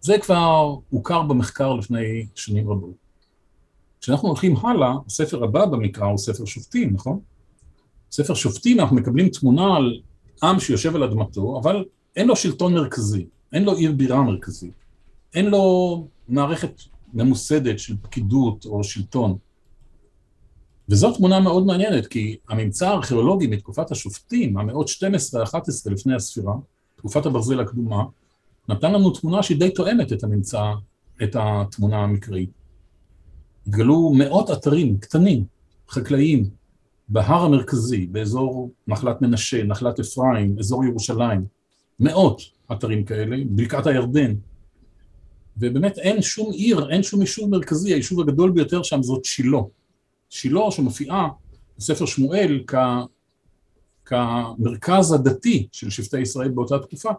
זה כבר הוכר במחקר לפני שנים רבות. כשאנחנו הולכים הלאה, הספר הבא במקרא הוא ספר שופטים, נכון? ספר שופטים אנחנו מקבלים תמונה על עם שיושב על אדמתו, אבל אין לו שלטון מרכזי, אין לו עיר בירה מרכזית, אין לו מערכת ממוסדת של פקידות או שלטון. וזו תמונה מאוד מעניינת, כי הממצא הארכיאולוגי מתקופת השופטים, המאות 12-11 לפני הספירה, תקופת הברזל הקדומה, נתן לנו תמונה שהיא די תואמת את הממצא, את התמונה המקראית. התגלו מאות אתרים קטנים, חקלאיים, בהר המרכזי, באזור נחלת מנשה, נחלת אפרים, אזור ירושלים, מאות אתרים כאלה, בקעת הירדן. ובאמת אין שום עיר, אין שום יישוב מרכזי, היישוב הגדול ביותר שם זאת שילה. שילה שמופיעה בספר שמואל כ... כמרכז הדתי של שבטי ישראל באותה תקופה,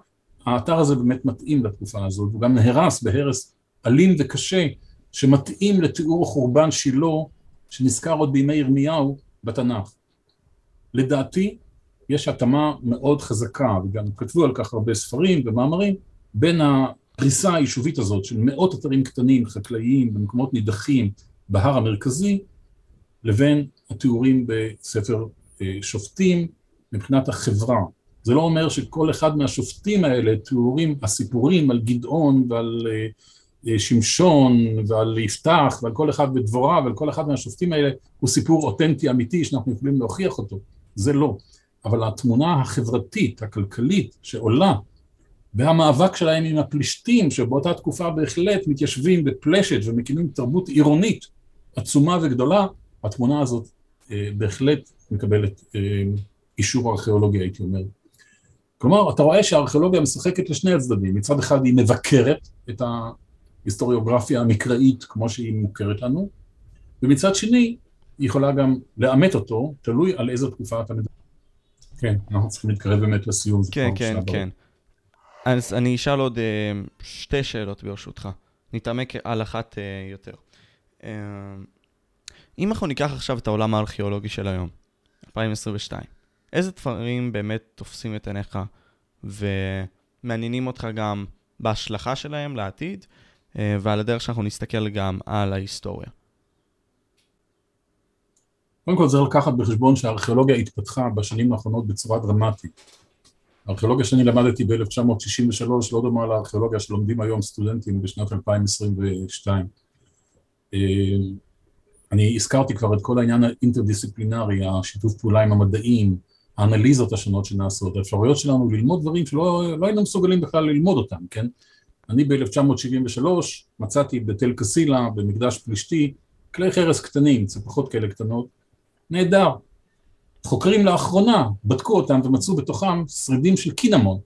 האתר הזה באמת מתאים לתקופה הזאת, הוא גם נהרס בהרס אלים וקשה, שמתאים לתיאור חורבן שילה, שנזכר עוד בימי ירמיהו בתנ"ך. לדעתי, יש התאמה מאוד חזקה, וגם כתבו על כך הרבה ספרים ומאמרים, בין הפריסה היישובית הזאת של מאות אתרים קטנים, חקלאיים, במקומות נידחים בהר המרכזי, לבין התיאורים בספר אה, שופטים מבחינת החברה, זה לא אומר שכל אחד מהשופטים האלה, תיאורים, הסיפורים על גדעון ועל אה, שמשון ועל יפתח ועל כל אחד בדבורה ועל כל אחד מהשופטים האלה הוא סיפור אותנטי אמיתי שאנחנו יכולים להוכיח אותו, זה לא. אבל התמונה החברתית, הכלכלית, שעולה, והמאבק שלהם עם הפלישתים, שבאותה תקופה בהחלט מתיישבים בפלשת ומקימים תרבות עירונית עצומה וגדולה, התמונה הזאת אה, בהחלט מקבלת אה, אישור ארכיאולוגי, הייתי אומר. כלומר, אתה רואה שהארכיאולוגיה משחקת לשני הצדדים. מצד אחד היא מבקרת את ההיסטוריוגרפיה המקראית כמו שהיא מוכרת לנו, ומצד שני היא יכולה גם לאמת אותו, תלוי על איזו תקופה אתה מדבר. כן, אנחנו צריכים להתקרב באמת לסיום. כן, כן, כן. אז אני אשאל עוד uh, שתי שאלות ברשותך. נתעמק על אחת uh, יותר. Uh, אם אנחנו ניקח עכשיו את העולם הארכיאולוגי של היום, 2022, איזה דברים באמת תופסים את עיניך ומעניינים אותך גם בהשלכה שלהם לעתיד, אה, ועל הדרך שאנחנו נסתכל גם על ההיסטוריה. קודם כל צריך לקחת בחשבון שהארכיאולוגיה התפתחה בשנים האחרונות בצורה דרמטית. הארכיאולוגיה שאני למדתי ב-1963 לא דומה לארכיאולוגיה שלומדים היום סטודנטים בשנת 2022. אה, אני הזכרתי כבר את כל העניין האינטרדיסציפלינרי, השיתוף פעולה עם המדעים, האנליזות השונות שנעשות, האפשרויות שלנו ללמוד דברים שלא לא היינו מסוגלים בכלל ללמוד אותם, כן? אני ב-1973 מצאתי בתל קסילה, במקדש פלישתי, כלי חרס קטנים, צפחות כאלה קטנות, נהדר. חוקרים לאחרונה בדקו אותם ומצאו בתוכם שרידים של קינמון,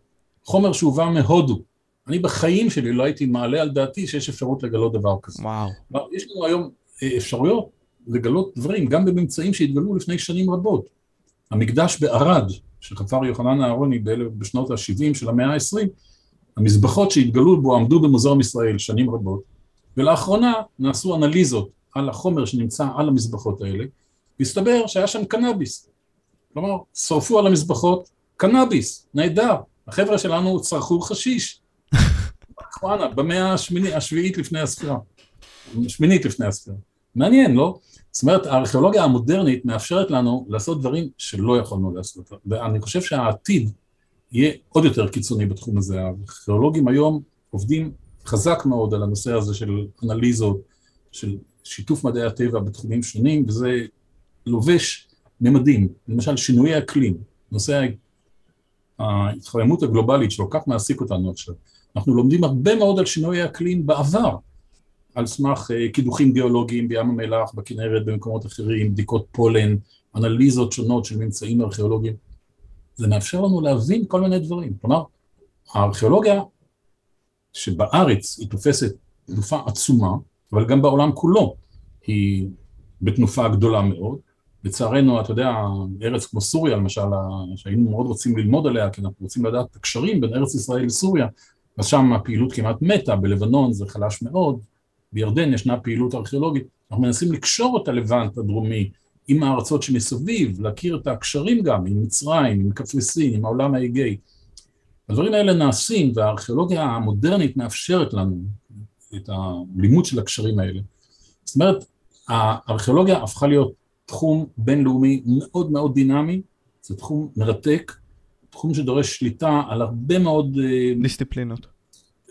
חומר שהובא מהודו. אני בחיים שלי לא הייתי מעלה על דעתי שיש אפשרות לגלות דבר כזה. וואו. יש לנו היום אה, אפשרויות לגלות דברים, גם בממצאים שהתגלו לפני שנים רבות. המקדש בערד, שחפר יוחנן אהרוני בשנות ה-70 של המאה ה-20, המזבחות שהתגלו בו עמדו במוזיאום ישראל שנים רבות, ולאחרונה נעשו אנליזות על החומר שנמצא על המזבחות האלה, והסתבר שהיה שם קנאביס. כלומר, שרפו על המזבחות קנאביס, נהדר, החבר'ה שלנו צרכו חשיש. וואנה, במאה השביעית לפני הספירה. שמינית לפני הספירה. מעניין, לא? זאת אומרת, הארכיאולוגיה המודרנית מאפשרת לנו לעשות דברים שלא יכולנו לעשות. ואני חושב שהעתיד יהיה עוד יותר קיצוני בתחום הזה. הארכיאולוגים היום עובדים חזק מאוד על הנושא הזה של אנליזות, של שיתוף מדעי הטבע בתחומים שונים, וזה לובש ממדים, למשל שינויי אקלים, נושא ההתחממות הגלובלית שלא כך מעסיק אותנו עכשיו. אנחנו לומדים הרבה מאוד על שינויי אקלים בעבר, על סמך אה, קידוחים גיאולוגיים בים המלח, בכנרת, במקומות אחרים, בדיקות פולן, אנליזות שונות של ממצאים ארכיאולוגיים. זה מאפשר לנו להבין כל מיני דברים. כלומר, הארכיאולוגיה שבארץ היא תופסת תנופה עצומה, אבל גם בעולם כולו היא בתנופה גדולה מאוד. לצערנו, אתה יודע, ארץ כמו סוריה למשל, שהיינו מאוד רוצים ללמוד עליה, כי אנחנו רוצים לדעת את הקשרים בין ארץ ישראל לסוריה, אז שם הפעילות כמעט מתה, בלבנון זה חלש מאוד, בירדן ישנה פעילות ארכיאולוגית, אנחנו מנסים לקשור את הלבנט הדרומי עם הארצות שמסביב, להכיר את הקשרים גם עם מצרים, עם קפריסין, עם העולם האגאי. הדברים האלה נעשים והארכיאולוגיה המודרנית מאפשרת לנו את הלימוד של הקשרים האלה. זאת אומרת, הארכיאולוגיה הפכה להיות תחום בינלאומי מאוד מאוד דינמי, זה תחום מרתק, תחום שדורש שליטה על הרבה מאוד... אה, דיסציפלינות.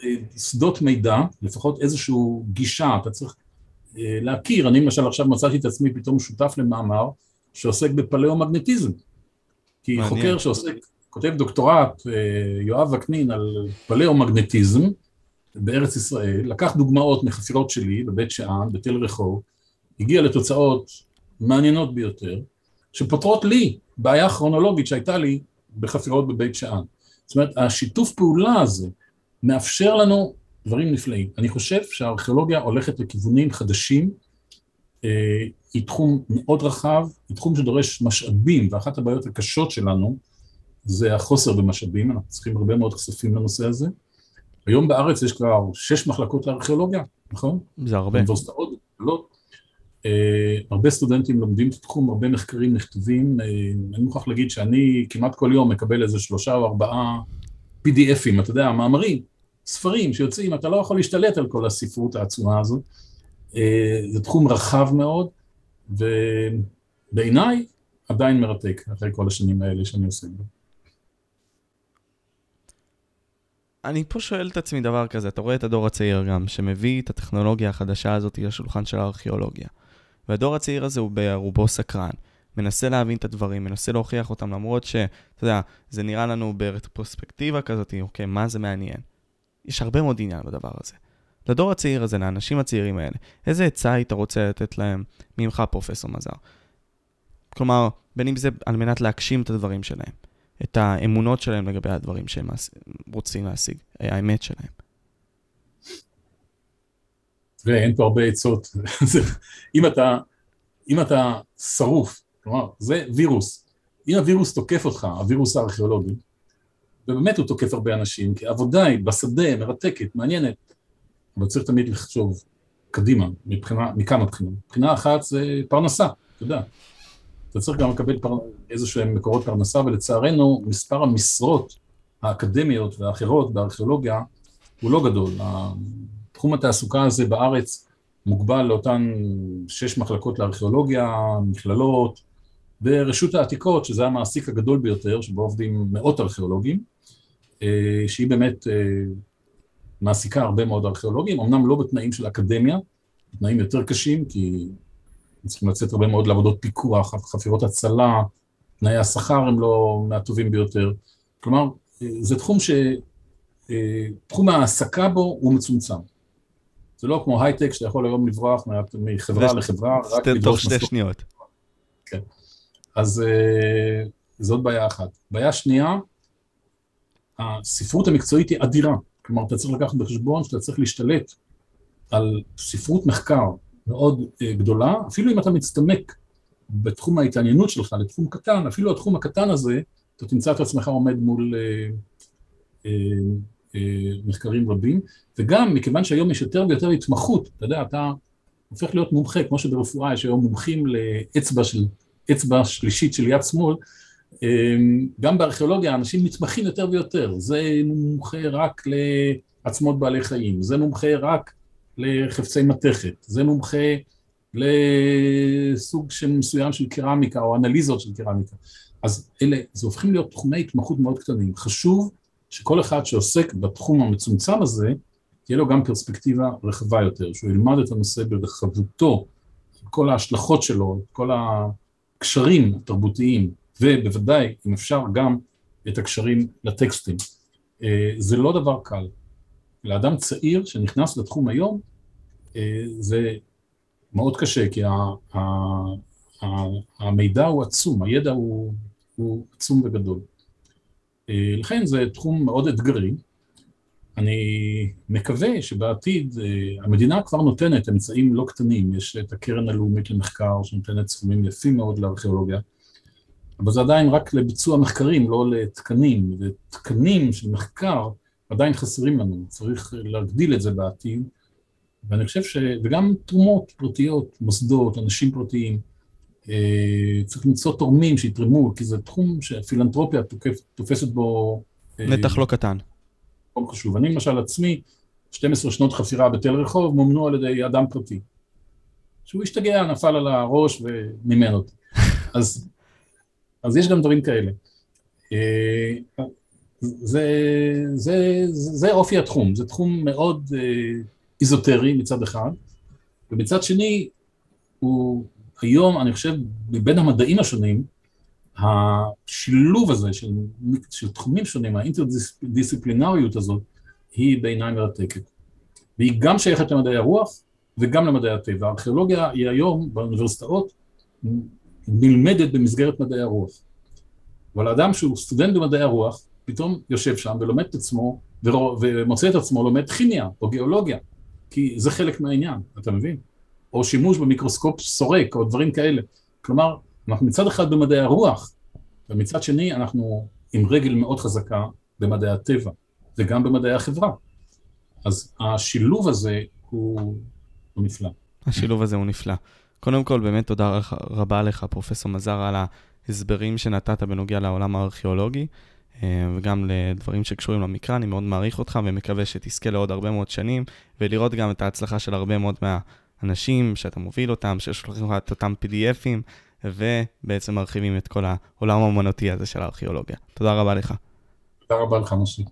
אה, שדות מידע, לפחות איזושהי גישה, אתה צריך אה, להכיר. אני למשל עכשיו מצאתי את עצמי פתאום שותף למאמר שעוסק בפלאומגנטיזם. כי מעניין. חוקר שעוסק, כותב דוקטורט, יואב וקנין, על פלאומגנטיזם בארץ ישראל, לקח דוגמאות מחפירות שלי בבית שאן, בתל רחוב, הגיע לתוצאות מעניינות ביותר, שפותרות לי בעיה כרונולוגית שהייתה לי בחפירות בבית שאן. זאת אומרת, השיתוף פעולה הזה מאפשר לנו דברים נפלאים. אני חושב שהארכיאולוגיה הולכת לכיוונים חדשים, אה, היא תחום מאוד רחב, היא תחום שדורש משאבים, ואחת הבעיות הקשות שלנו זה החוסר במשאבים, אנחנו צריכים הרבה מאוד כספים לנושא הזה. היום בארץ יש כבר שש מחלקות לארכיאולוגיה, נכון? זה הרבה. אוניברסיטאות גדולות. אה, הרבה סטודנטים לומדים את התחום, הרבה מחקרים נכתבים. אה, אני מוכרח להגיד שאני כמעט כל יום מקבל איזה שלושה או ארבעה PDFים, אתה יודע, מאמרים, ספרים שיוצאים, אתה לא יכול להשתלט על כל הספרות העצומה הזאת. אה, זה תחום רחב מאוד, ובעיניי עדיין מרתק, אחרי כל השנים האלה שאני עושה בו. אני פה שואל את עצמי דבר כזה, אתה רואה את הדור הצעיר גם, שמביא את הטכנולוגיה החדשה הזאת לשולחן של הארכיאולוגיה. והדור הצעיר הזה הוא ברובו סקרן. מנסה להבין את הדברים, מנסה להוכיח אותם, למרות שאתה יודע, זה נראה לנו ברטרוספקטיבה כזאת, אוקיי, מה זה מעניין? יש הרבה מאוד עניין בדבר הזה. לדור הצעיר הזה, לאנשים הצעירים האלה, איזה עצה היית רוצה לתת להם ממך, פרופסור מזר? כלומר, בין אם זה על מנת להגשים את הדברים שלהם, את האמונות שלהם לגבי הדברים שהם רוצים להשיג, האמת שלהם. תראה, אין פה הרבה עצות. *laughs* אם אתה, אם אתה שרוף, כלומר, זה וירוס. אם הווירוס תוקף אותך, הווירוס הארכיאולוגי, ובאמת הוא תוקף הרבה אנשים, כי העבודה היא בשדה, מרתקת, מעניינת, אבל צריך תמיד לחשוב קדימה, מבחינה, מכמה בחינות. מבחינה אחת זה פרנסה, אתה יודע. אתה צריך גם לקבל פר... איזה שהם מקורות פרנסה, ולצערנו מספר המשרות האקדמיות והאחרות בארכיאולוגיה הוא לא גדול. תחום התעסוקה הזה בארץ מוגבל לאותן שש מחלקות לארכיאולוגיה, מכללות, ורשות העתיקות, שזה המעסיק הגדול ביותר, שבו עובדים מאות ארכיאולוגים, אה, שהיא באמת אה, מעסיקה הרבה מאוד ארכיאולוגים, אמנם לא בתנאים של אקדמיה, תנאים יותר קשים, כי צריכים לצאת הרבה מאוד לעבודות פיקוח, חפירות הצלה, תנאי השכר הם לא מהטובים ביותר. כלומר, אה, זה תחום ש... תחום ההעסקה בו הוא מצומצם. זה לא כמו הייטק שאתה יכול היום לברוח מחברה לחברה, רק לדרוש שתי שניות. כן. אז uh, זאת בעיה אחת. בעיה שנייה, הספרות המקצועית היא אדירה. כלומר, אתה צריך לקחת בחשבון שאתה צריך להשתלט על ספרות מחקר מאוד uh, גדולה, אפילו אם אתה מצטמק בתחום ההתעניינות שלך לתחום קטן, אפילו התחום הקטן הזה, אתה תמצא את עצמך עומד מול uh, uh, אה, מחקרים רבים, וגם מכיוון שהיום יש יותר ויותר התמחות, אתה יודע, אתה הופך להיות מומחה, כמו שברפואה יש היום מומחים לאצבע של, אצבע שלישית של יד שמאל, אמ, גם בארכיאולוגיה אנשים מתמחים יותר ויותר, זה מומחה רק לעצמות בעלי חיים, זה מומחה רק לחפצי מתכת, זה מומחה לסוג של מסוים של קרמיקה או אנליזות של קרמיקה. אז אלה, זה הופכים להיות תחומי התמחות מאוד קטנים. חשוב שכל אחד שעוסק בתחום המצומצם הזה, תהיה לו גם פרספקטיבה רחבה יותר, שהוא ילמד את הנושא ברחבותו, כל ההשלכות שלו, כל הקשרים התרבותיים, ובוודאי, אם אפשר, גם את הקשרים לטקסטים. אה, זה לא דבר קל. לאדם צעיר שנכנס לתחום היום, אה, זה מאוד קשה, כי המידע הוא עצום, הידע הוא, הוא עצום וגדול. אה, לכן זה תחום מאוד אתגרי. אני מקווה שבעתיד, המדינה כבר נותנת אמצעים לא קטנים, יש את הקרן הלאומית למחקר שנותנת סכומים יפים מאוד לארכיאולוגיה, אבל זה עדיין רק לביצוע מחקרים, לא לתקנים, ותקנים של מחקר עדיין חסרים לנו, צריך להגדיל את זה בעתיד, ואני חושב ש... וגם תרומות פרטיות, מוסדות, אנשים פרטיים, אה, צריך למצוא תורמים שיתרמו, כי זה תחום שהפילנטרופיה תופסת בו... אה, נתח לא קטן. מאוד חשוב. אני למשל עצמי, 12 שנות חפירה בתל רחוב מומנו על ידי אדם פרטי. שהוא השתגע, נפל על הראש ומימן אותי. *laughs* אז אז יש גם דברים כאלה. אה, זה, זה, זה אופי התחום, זה תחום מאוד אה, איזוטרי מצד אחד, ומצד שני, הוא היום, אני חושב, מבין המדעים השונים, השילוב הזה של, של תחומים שונים, האינטרדיסציפלינריות הזאת, היא בעיניי מרתקת. והיא גם שייכת למדעי הרוח וגם למדעי הטבע. הארכיאולוגיה היא היום באוניברסיטאות נלמדת במסגרת מדעי הרוח. אבל האדם שהוא סטודנט במדעי הרוח, פתאום יושב שם ולומד את עצמו, ומוצא את עצמו לומד כימיה או גיאולוגיה, כי זה חלק מהעניין, אתה מבין? או שימוש במיקרוסקופ סורק, או דברים כאלה. כלומר, אנחנו מצד אחד במדעי הרוח, ומצד שני אנחנו עם רגל מאוד חזקה במדעי הטבע, וגם במדעי החברה. אז השילוב הזה הוא, הוא נפלא. השילוב הזה הוא נפלא. קודם כל, באמת תודה רבה לך, פרופ' מזר, על ההסברים שנתת בנוגע לעולם הארכיאולוגי, אה, וגם לדברים שקשורים למקרא. אני מאוד מעריך אותך ומקווה שתזכה לעוד הרבה מאוד שנים, ולראות גם את ההצלחה של הרבה מאוד מהאנשים שאתה מוביל אותם, ששולחים לך את אותם PDFים, ובעצם מרחיבים את כל העולם האמנותי הזה של הארכיאולוגיה. תודה רבה לך. תודה רבה לך, משה.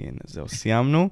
הנה, זהו, סיימנו.